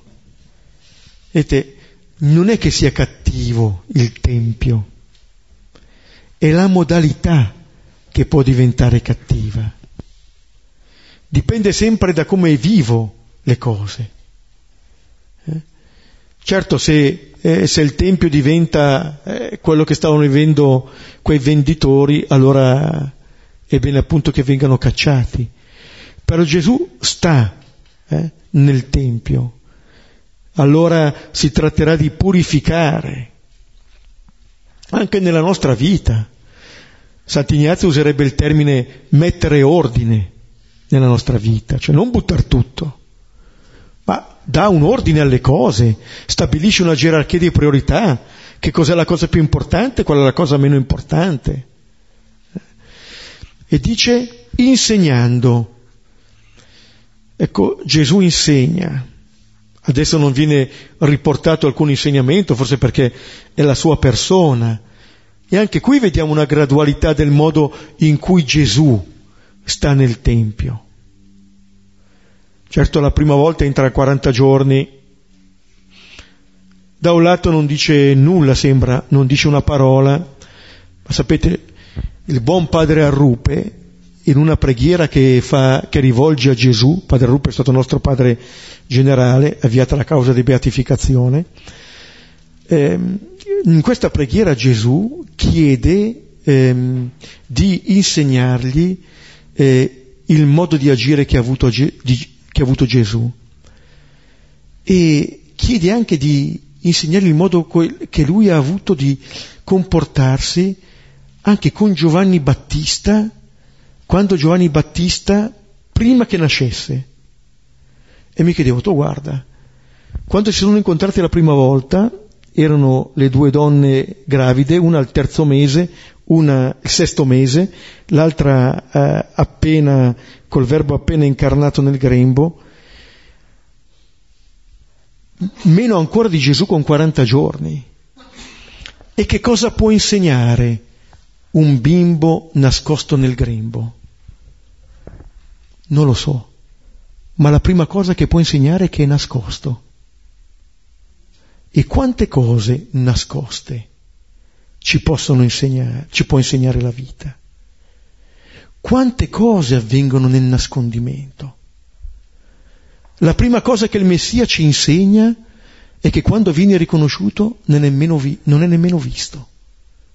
Vedete, non è che sia cattivo il Tempio, è la modalità che può diventare cattiva. Dipende sempre da come vivo le cose. Eh? Certo, se, eh, se, il Tempio diventa eh, quello che stavano vivendo quei venditori, allora è bene appunto che vengano cacciati. Però Gesù sta eh, nel Tempio allora si tratterà di purificare anche nella nostra vita. Sant'Ignazio userebbe il termine mettere ordine nella nostra vita, cioè non buttare tutto, ma dà un ordine alle cose, stabilisce una gerarchia di priorità, che cos'è la cosa più importante, qual è la cosa meno importante. E dice insegnando. Ecco, Gesù insegna. Adesso non viene riportato alcun insegnamento, forse perché è la sua persona. E anche qui vediamo una gradualità del modo in cui Gesù sta nel Tempio. Certo la prima volta entra a 40 giorni, da un lato non dice nulla, sembra, non dice una parola, ma sapete, il buon padre Arrupe in una preghiera che, fa, che rivolge a Gesù, Padre Ruppe è stato nostro Padre generale, avviata la causa di beatificazione, ehm, in questa preghiera Gesù chiede ehm, di insegnargli eh, il modo di agire che ha, avuto, di, che ha avuto Gesù. E chiede anche di insegnargli il modo che lui ha avuto di comportarsi anche con Giovanni Battista quando Giovanni Battista, prima che nascesse, e mi chiedevo, tu guarda, quando si sono incontrati la prima volta, erano le due donne gravide, una al terzo mese, una il sesto mese, l'altra eh, appena, col verbo appena incarnato nel grembo, meno ancora di Gesù con 40 giorni. E che cosa può insegnare un bimbo nascosto nel grembo? Non lo so, ma la prima cosa che può insegnare è che è nascosto. E quante cose nascoste ci possono insegnare, ci può insegnare la vita? Quante cose avvengono nel nascondimento? La prima cosa che il Messia ci insegna è che quando viene riconosciuto non è nemmeno, vi, non è nemmeno visto.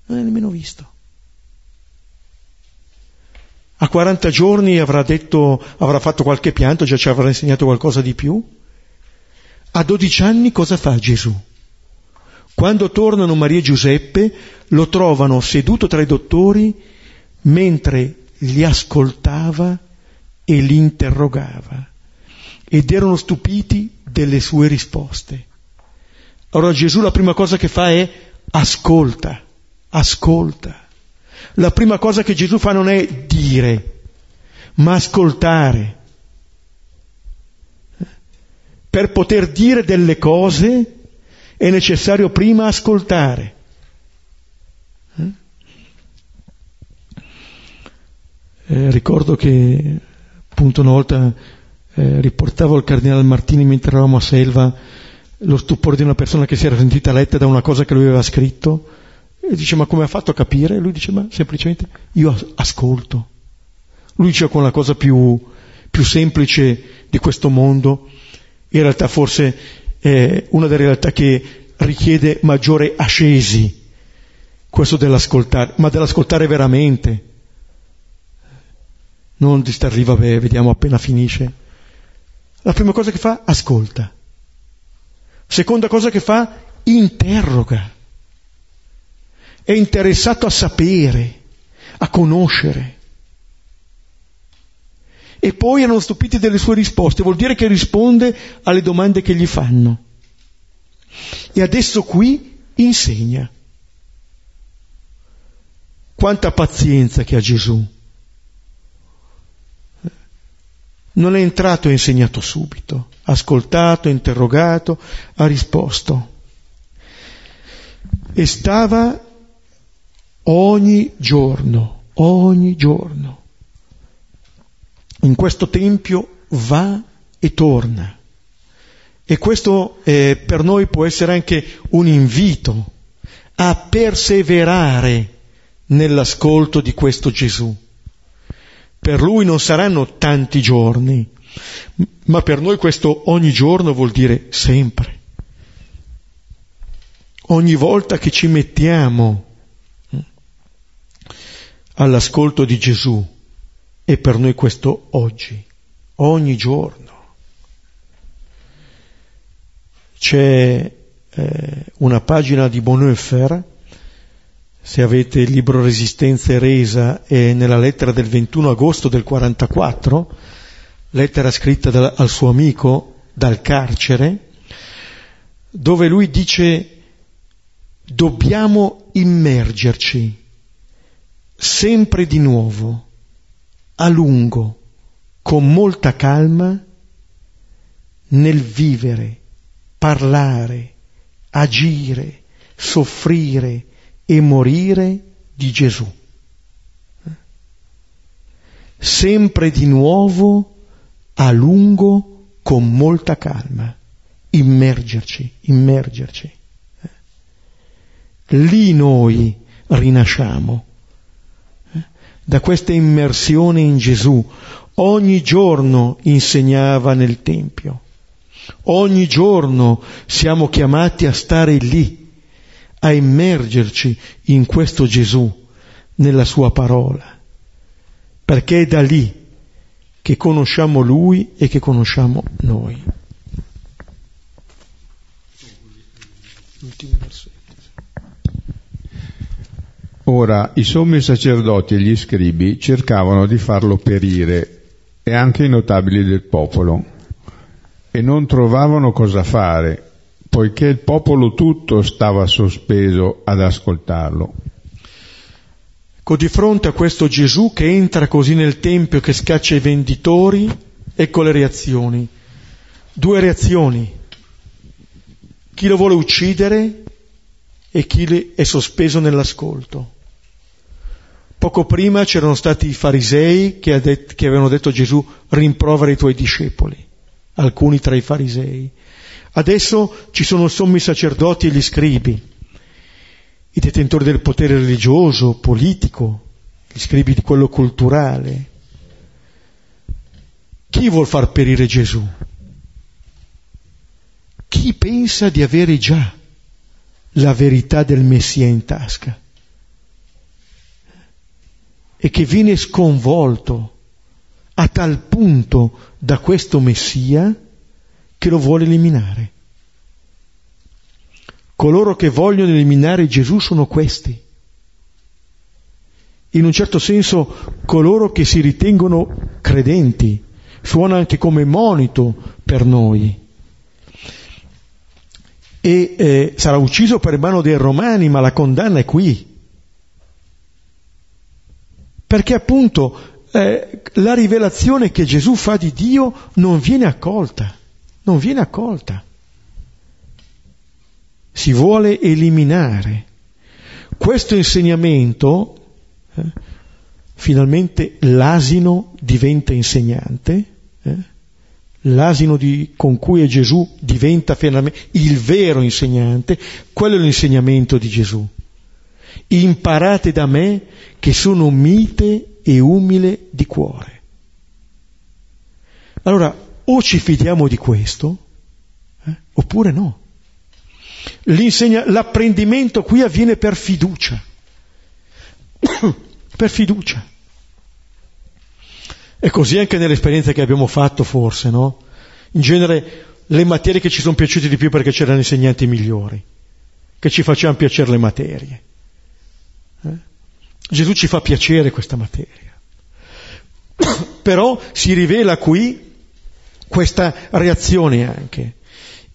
Non è nemmeno visto. A 40 giorni avrà detto, avrà fatto qualche pianto, già ci avrà insegnato qualcosa di più. A 12 anni cosa fa Gesù? Quando tornano Maria e Giuseppe, lo trovano seduto tra i dottori mentre li ascoltava e li interrogava ed erano stupiti delle sue risposte. Allora Gesù la prima cosa che fa è ascolta, ascolta. La prima cosa che Gesù fa non è dire, ma ascoltare. Per poter dire delle cose è necessario prima ascoltare. Eh, ricordo che appunto una volta eh, riportavo al cardinale Martini mentre eravamo a Selva lo stupore di una persona che si era sentita letta da una cosa che lui aveva scritto e dice ma come ha fatto a capire? E lui dice ma semplicemente io ascolto. Lui dice con la cosa più, più semplice di questo mondo, in realtà forse è una delle realtà che richiede maggiore ascesi, questo dell'ascoltare, ma dell'ascoltare veramente. Non di star lì, vabbè, vediamo appena finisce. La prima cosa che fa, ascolta. Seconda cosa che fa, interroga. È interessato a sapere, a conoscere. E poi erano stupiti delle sue risposte, vuol dire che risponde alle domande che gli fanno. E adesso qui insegna. Quanta pazienza che ha Gesù. Non è entrato e insegnato subito, ha ascoltato, interrogato, ha risposto. E stava ogni giorno, ogni giorno. In questo tempio va e torna. E questo eh, per noi può essere anche un invito a perseverare nell'ascolto di questo Gesù. Per lui non saranno tanti giorni, ma per noi questo ogni giorno vuol dire sempre. Ogni volta che ci mettiamo all'ascolto di Gesù, è per noi questo oggi, ogni giorno. C'è eh, una pagina di Bonhoeffer se avete il libro Resistenza e Resa, è nella lettera del 21 agosto del 44, lettera scritta da, al suo amico dal carcere, dove lui dice dobbiamo immergerci sempre di nuovo, a lungo, con molta calma, nel vivere, parlare, agire, soffrire, e morire di Gesù. Sempre di nuovo, a lungo, con molta calma, immergerci, immergerci. Lì noi rinasciamo. Da questa immersione in Gesù, ogni giorno insegnava nel Tempio, ogni giorno siamo chiamati a stare lì a immergerci in questo Gesù, nella sua parola, perché è da lì che conosciamo Lui e che conosciamo noi. Ora i sommi sacerdoti e gli scribi cercavano di farlo perire e anche i notabili del popolo e non trovavano cosa fare poiché il popolo tutto stava sospeso ad ascoltarlo. Ecco, di fronte a questo Gesù che entra così nel Tempio, che scaccia i venditori, ecco le reazioni. Due reazioni. Chi lo vuole uccidere e chi è sospeso nell'ascolto. Poco prima c'erano stati i farisei che, che avevano detto a Gesù rimprovera i tuoi discepoli, alcuni tra i farisei. Adesso ci sono sommi sacerdoti e gli scribi, i detentori del potere religioso, politico, gli scribi di quello culturale. Chi vuol far perire Gesù? Chi pensa di avere già la verità del Messia in tasca? E che viene sconvolto a tal punto da questo Messia che lo vuole eliminare. Coloro che vogliono eliminare Gesù sono questi. In un certo senso coloro che si ritengono credenti, suona anche come monito per noi. E eh, sarà ucciso per mano dei romani, ma la condanna è qui. Perché appunto eh, la rivelazione che Gesù fa di Dio non viene accolta, non viene accolta si vuole eliminare. Questo insegnamento, eh, finalmente l'asino diventa insegnante, eh, l'asino di, con cui Gesù diventa finalmente il vero insegnante, quello è l'insegnamento di Gesù. Imparate da me che sono mite e umile di cuore. Allora, o ci fidiamo di questo, eh, oppure no l'apprendimento qui avviene per fiducia. per fiducia. E così anche nell'esperienza che abbiamo fatto forse, no? In genere le materie che ci sono piaciute di più perché c'erano insegnanti migliori, che ci facevano piacere le materie. Eh? Gesù ci fa piacere questa materia. Però si rivela qui questa reazione anche.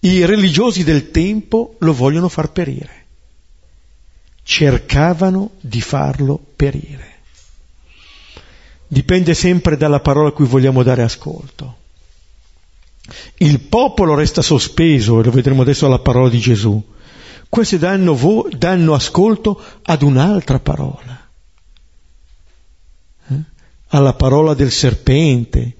I religiosi del tempo lo vogliono far perire. Cercavano di farlo perire. Dipende sempre dalla parola a cui vogliamo dare ascolto. Il popolo resta sospeso, e lo vedremo adesso alla parola di Gesù. Questi danno, vo- danno ascolto ad un'altra parola, eh? alla parola del serpente,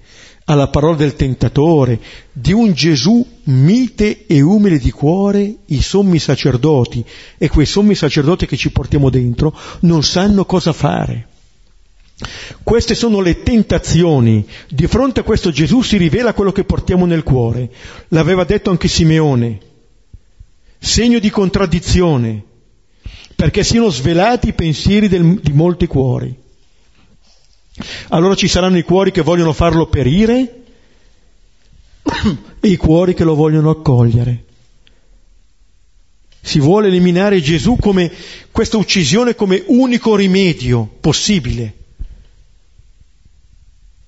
alla parola del tentatore, di un Gesù mite e umile di cuore, i sommi sacerdoti e quei sommi sacerdoti che ci portiamo dentro non sanno cosa fare. Queste sono le tentazioni. Di fronte a questo Gesù si rivela quello che portiamo nel cuore. L'aveva detto anche Simeone. Segno di contraddizione, perché siano svelati i pensieri del, di molti cuori. Allora ci saranno i cuori che vogliono farlo perire e i cuori che lo vogliono accogliere. Si vuole eliminare Gesù come questa uccisione come unico rimedio possibile.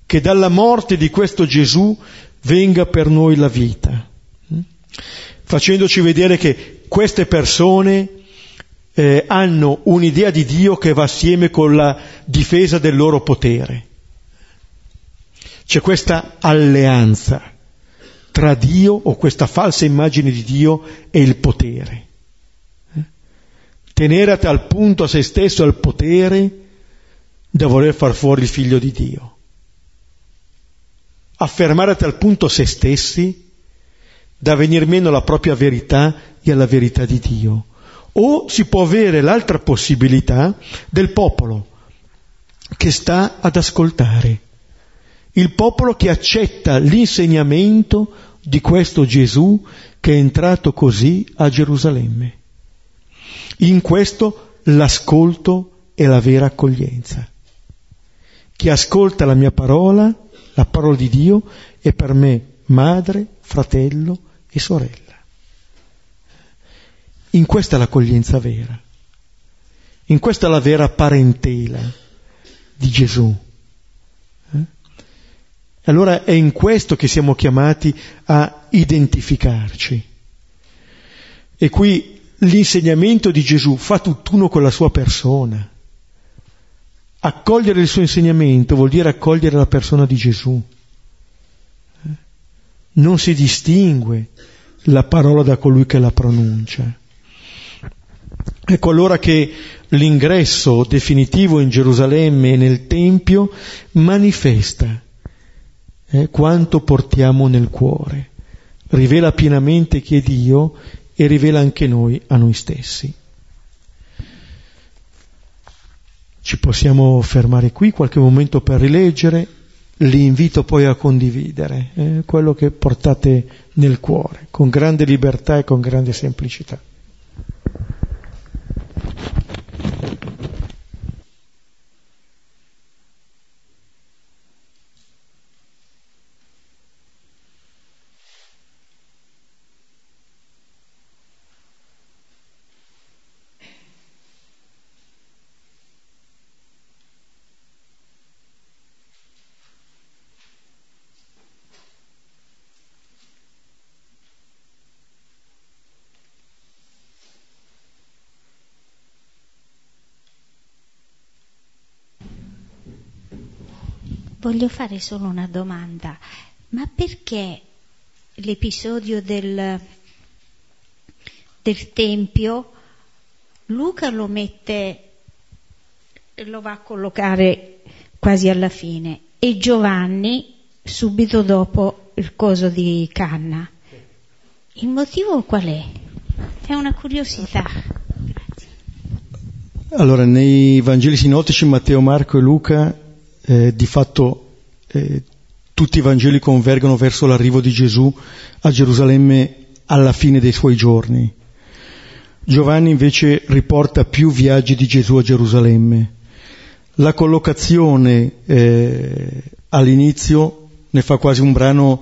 Che dalla morte di questo Gesù venga per noi la vita. Facendoci vedere che queste persone eh, hanno un'idea di Dio che va assieme con la difesa del loro potere. C'è questa alleanza tra Dio o questa falsa immagine di Dio e il potere. Eh? Tenere a tal punto a se stesso il potere da voler far fuori il figlio di Dio. Affermare a tal punto se stessi da venir meno alla propria verità e alla verità di Dio. O si può avere l'altra possibilità del popolo che sta ad ascoltare il popolo che accetta l'insegnamento di questo Gesù che è entrato così a Gerusalemme. In questo l'ascolto è la vera accoglienza. Chi ascolta la mia parola, la parola di Dio, è per me madre, fratello e sorella. In questa è l'accoglienza vera. In questa è la vera parentela di Gesù. Allora è in questo che siamo chiamati a identificarci. E qui l'insegnamento di Gesù fa tutt'uno con la sua persona. Accogliere il suo insegnamento vuol dire accogliere la persona di Gesù. Non si distingue la parola da colui che la pronuncia. Ecco allora che l'ingresso definitivo in Gerusalemme e nel Tempio manifesta eh, quanto portiamo nel cuore, rivela pienamente chi è Dio e rivela anche noi a noi stessi. Ci possiamo fermare qui qualche momento per rileggere, li invito poi a condividere eh, quello che portate nel cuore, con grande libertà e con grande semplicità. Voglio fare solo una domanda, ma perché l'episodio del, del Tempio Luca lo mette, lo va a collocare quasi alla fine e Giovanni subito dopo il coso di Canna? Il motivo qual è? È una curiosità. Grazie. Allora, nei Vangeli sinottici Matteo, Marco e Luca eh, di fatto eh, tutti i Vangeli convergono verso l'arrivo di Gesù a Gerusalemme alla fine dei suoi giorni. Giovanni invece riporta più viaggi di Gesù a Gerusalemme. La collocazione eh, all'inizio ne fa quasi un brano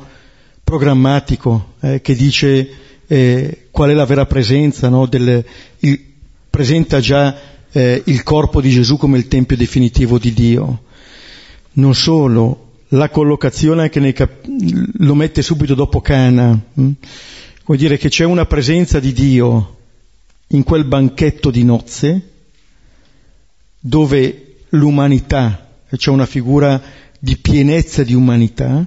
programmatico eh, che dice eh, qual è la vera presenza, no, del, il, presenta già eh, il corpo di Gesù come il tempio definitivo di Dio. Non solo, la collocazione anche nei cap- lo mette subito dopo Cana. Hm? Vuol dire che c'è una presenza di Dio in quel banchetto di nozze dove l'umanità, c'è una figura di pienezza di umanità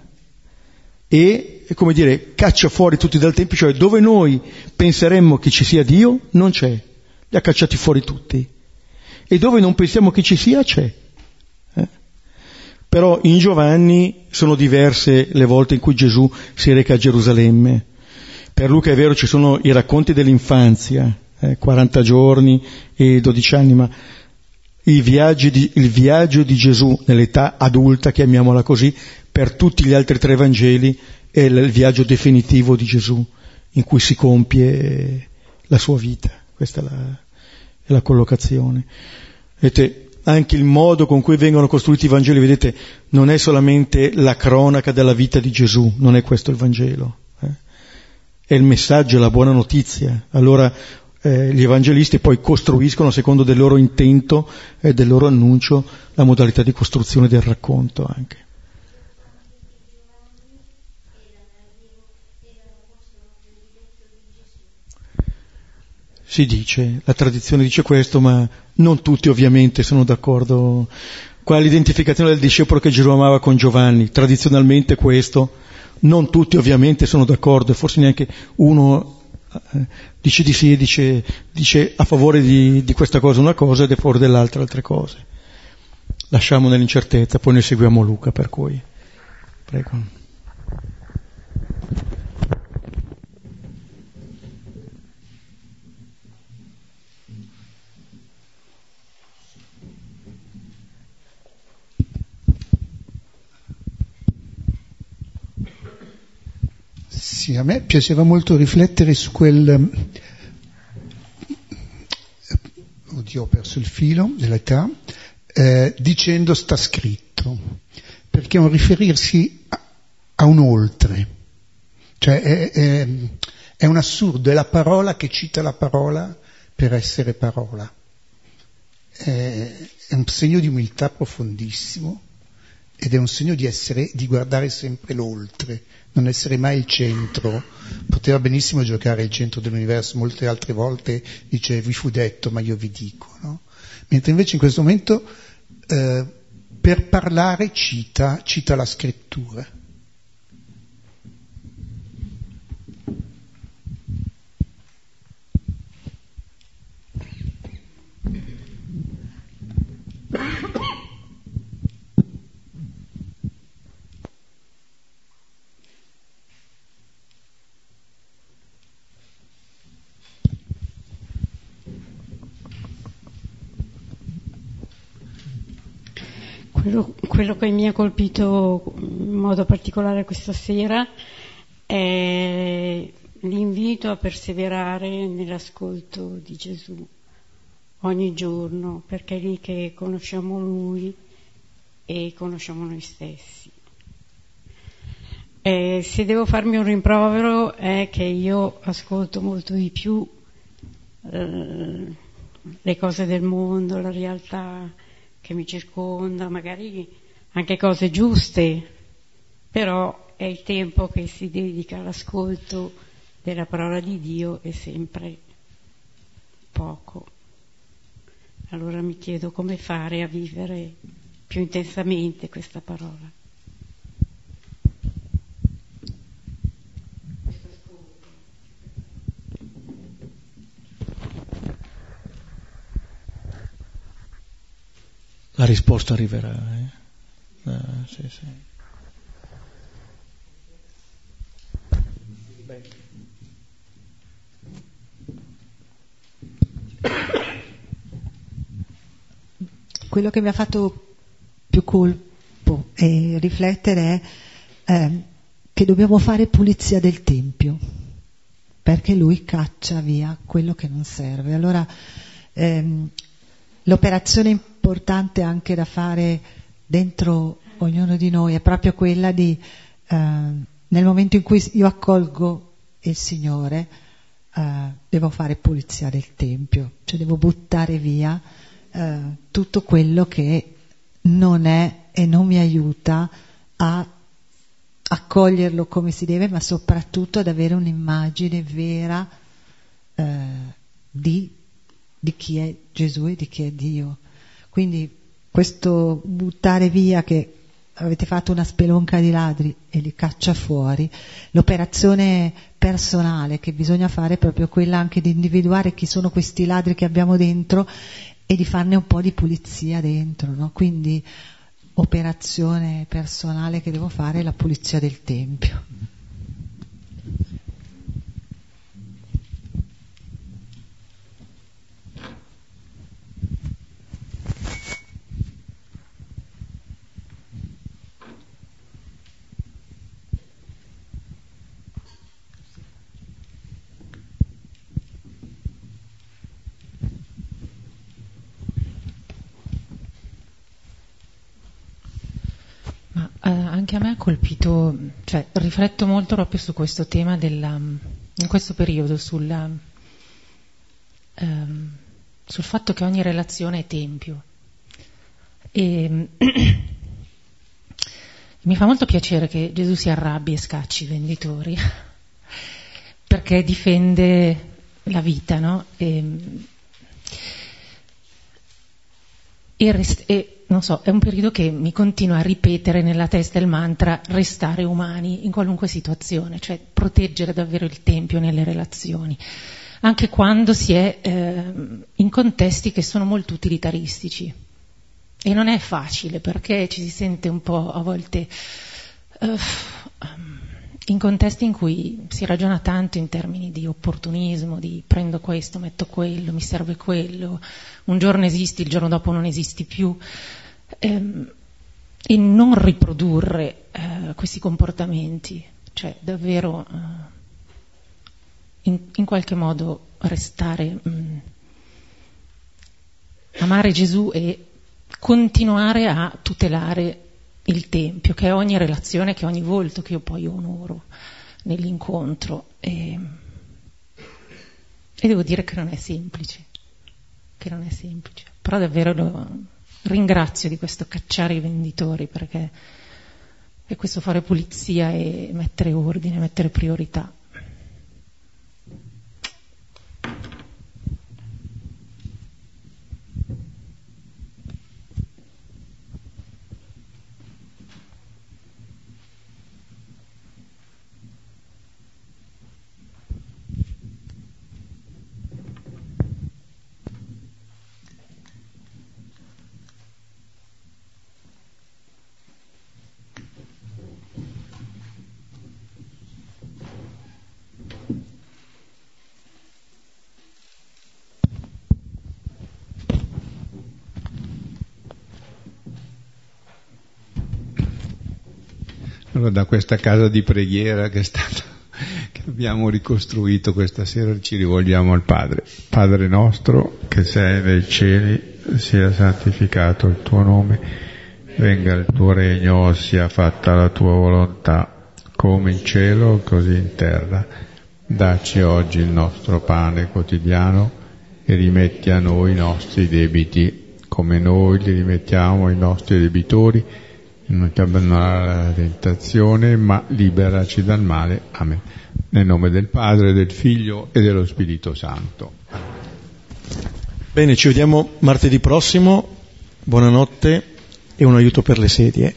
e, come dire, caccia fuori tutti dal Tempio, cioè dove noi penseremmo che ci sia Dio, non c'è, li ha cacciati fuori tutti. E dove non pensiamo che ci sia, c'è. Però in Giovanni sono diverse le volte in cui Gesù si reca a Gerusalemme. Per Luca è vero ci sono i racconti dell'infanzia, eh, 40 giorni e 12 anni, ma di, il viaggio di Gesù nell'età adulta, chiamiamola così, per tutti gli altri tre Vangeli è il viaggio definitivo di Gesù in cui si compie la sua vita. Questa è la, è la collocazione. Vedete, anche il modo con cui vengono costruiti i Vangeli, vedete, non è solamente la cronaca della vita di Gesù, non è questo il Vangelo, eh? è il messaggio, la buona notizia. Allora eh, gli evangelisti poi costruiscono, secondo del loro intento e del loro annuncio, la modalità di costruzione del racconto anche. Si dice, la tradizione dice questo, ma non tutti ovviamente sono d'accordo. Qua l'identificazione del discepolo che Gesù amava con Giovanni, tradizionalmente questo, non tutti ovviamente sono d'accordo e forse neanche uno eh, dice di sì, dice, dice a favore di, di, questa cosa una cosa ed a favore dell'altra altre cose. Lasciamo nell'incertezza, poi ne seguiamo Luca per cui. Prego. Sì, a me piaceva molto riflettere su quel... Ehm, oddio, ho perso il filo dell'età, eh, dicendo sta scritto, perché è un riferirsi a, a un oltre, cioè è, è, è un assurdo, è la parola che cita la parola per essere parola. È, è un segno di umiltà profondissimo ed è un segno di essere, di guardare sempre l'oltre, non essere mai il centro. Poteva benissimo giocare il centro dell'universo, molte altre volte dice vi fu detto, ma io vi dico. No? Mentre invece in questo momento eh, per parlare cita, cita la scrittura. Quello, quello, che mi ha colpito in modo particolare questa sera è l'invito a perseverare nell'ascolto di Gesù ogni giorno, perché è lì che conosciamo Lui e conosciamo noi stessi. E se devo farmi un rimprovero è che io ascolto molto di più eh, le cose del mondo, la realtà che mi circonda, magari anche cose giuste, però è il tempo che si dedica all'ascolto della parola di Dio è sempre poco. Allora mi chiedo come fare a vivere più intensamente questa parola. La risposta arriverà. Eh? Ah, sì, sì. Quello che mi ha fatto più colpo e riflettere è eh, che dobbiamo fare pulizia del Tempio, perché lui caccia via quello che non serve. Allora ehm, l'operazione importante anche da fare dentro ognuno di noi è proprio quella di, eh, nel momento in cui io accolgo il Signore, eh, devo fare pulizia del Tempio, cioè devo buttare via eh, tutto quello che non è e non mi aiuta a accoglierlo come si deve, ma soprattutto ad avere un'immagine vera eh, di di chi è Gesù e di chi è Dio. Quindi questo buttare via che avete fatto una spelonca di ladri e li caccia fuori, l'operazione personale che bisogna fare è proprio quella anche di individuare chi sono questi ladri che abbiamo dentro e di farne un po' di pulizia dentro, no? Quindi operazione personale che devo fare è la pulizia del Tempio. Anche a me ha colpito, cioè rifletto molto proprio su questo tema della, in questo periodo, sulla, ehm, sul fatto che ogni relazione è tempio. E, mi fa molto piacere che Gesù si arrabbi e scacci i venditori, perché difende la vita, no? E, e, rest- e non so, è un periodo che mi continua a ripetere nella testa il mantra restare umani in qualunque situazione, cioè proteggere davvero il tempio nelle relazioni, anche quando si è eh, in contesti che sono molto utilitaristici. E non è facile perché ci si sente un po' a volte uh, in contesti in cui si ragiona tanto in termini di opportunismo, di prendo questo, metto quello, mi serve quello, un giorno esisti, il giorno dopo non esisti più ehm, e non riprodurre eh, questi comportamenti, cioè davvero eh, in, in, qualche modo restare, mh, mm, amare Gesù e continuare a tutelare il Tempio, che è ogni relazione, che è ogni volto che io poi onoro nell'incontro. E, e devo dire che non è semplice, che non è semplice, però davvero lo, ringrazio di questo cacciare i venditori perché è questo fare pulizia e mettere ordine, mettere priorità. Allora da questa casa di preghiera che, stata, che abbiamo ricostruito questa sera ci rivolgiamo al Padre. Padre nostro che sei nei cieli, sia santificato il tuo nome, venga il tuo regno, sia fatta la tua volontà, come in cielo così in terra. Dacci oggi il nostro pane quotidiano e rimetti a noi i nostri debiti, come noi li rimettiamo ai nostri debitori non ti abbandonare alla tentazione, ma liberaci dal male. Amen. Nel nome del Padre, del Figlio e dello Spirito Santo. Bene, ci vediamo martedì prossimo. Buonanotte e un aiuto per le sedie.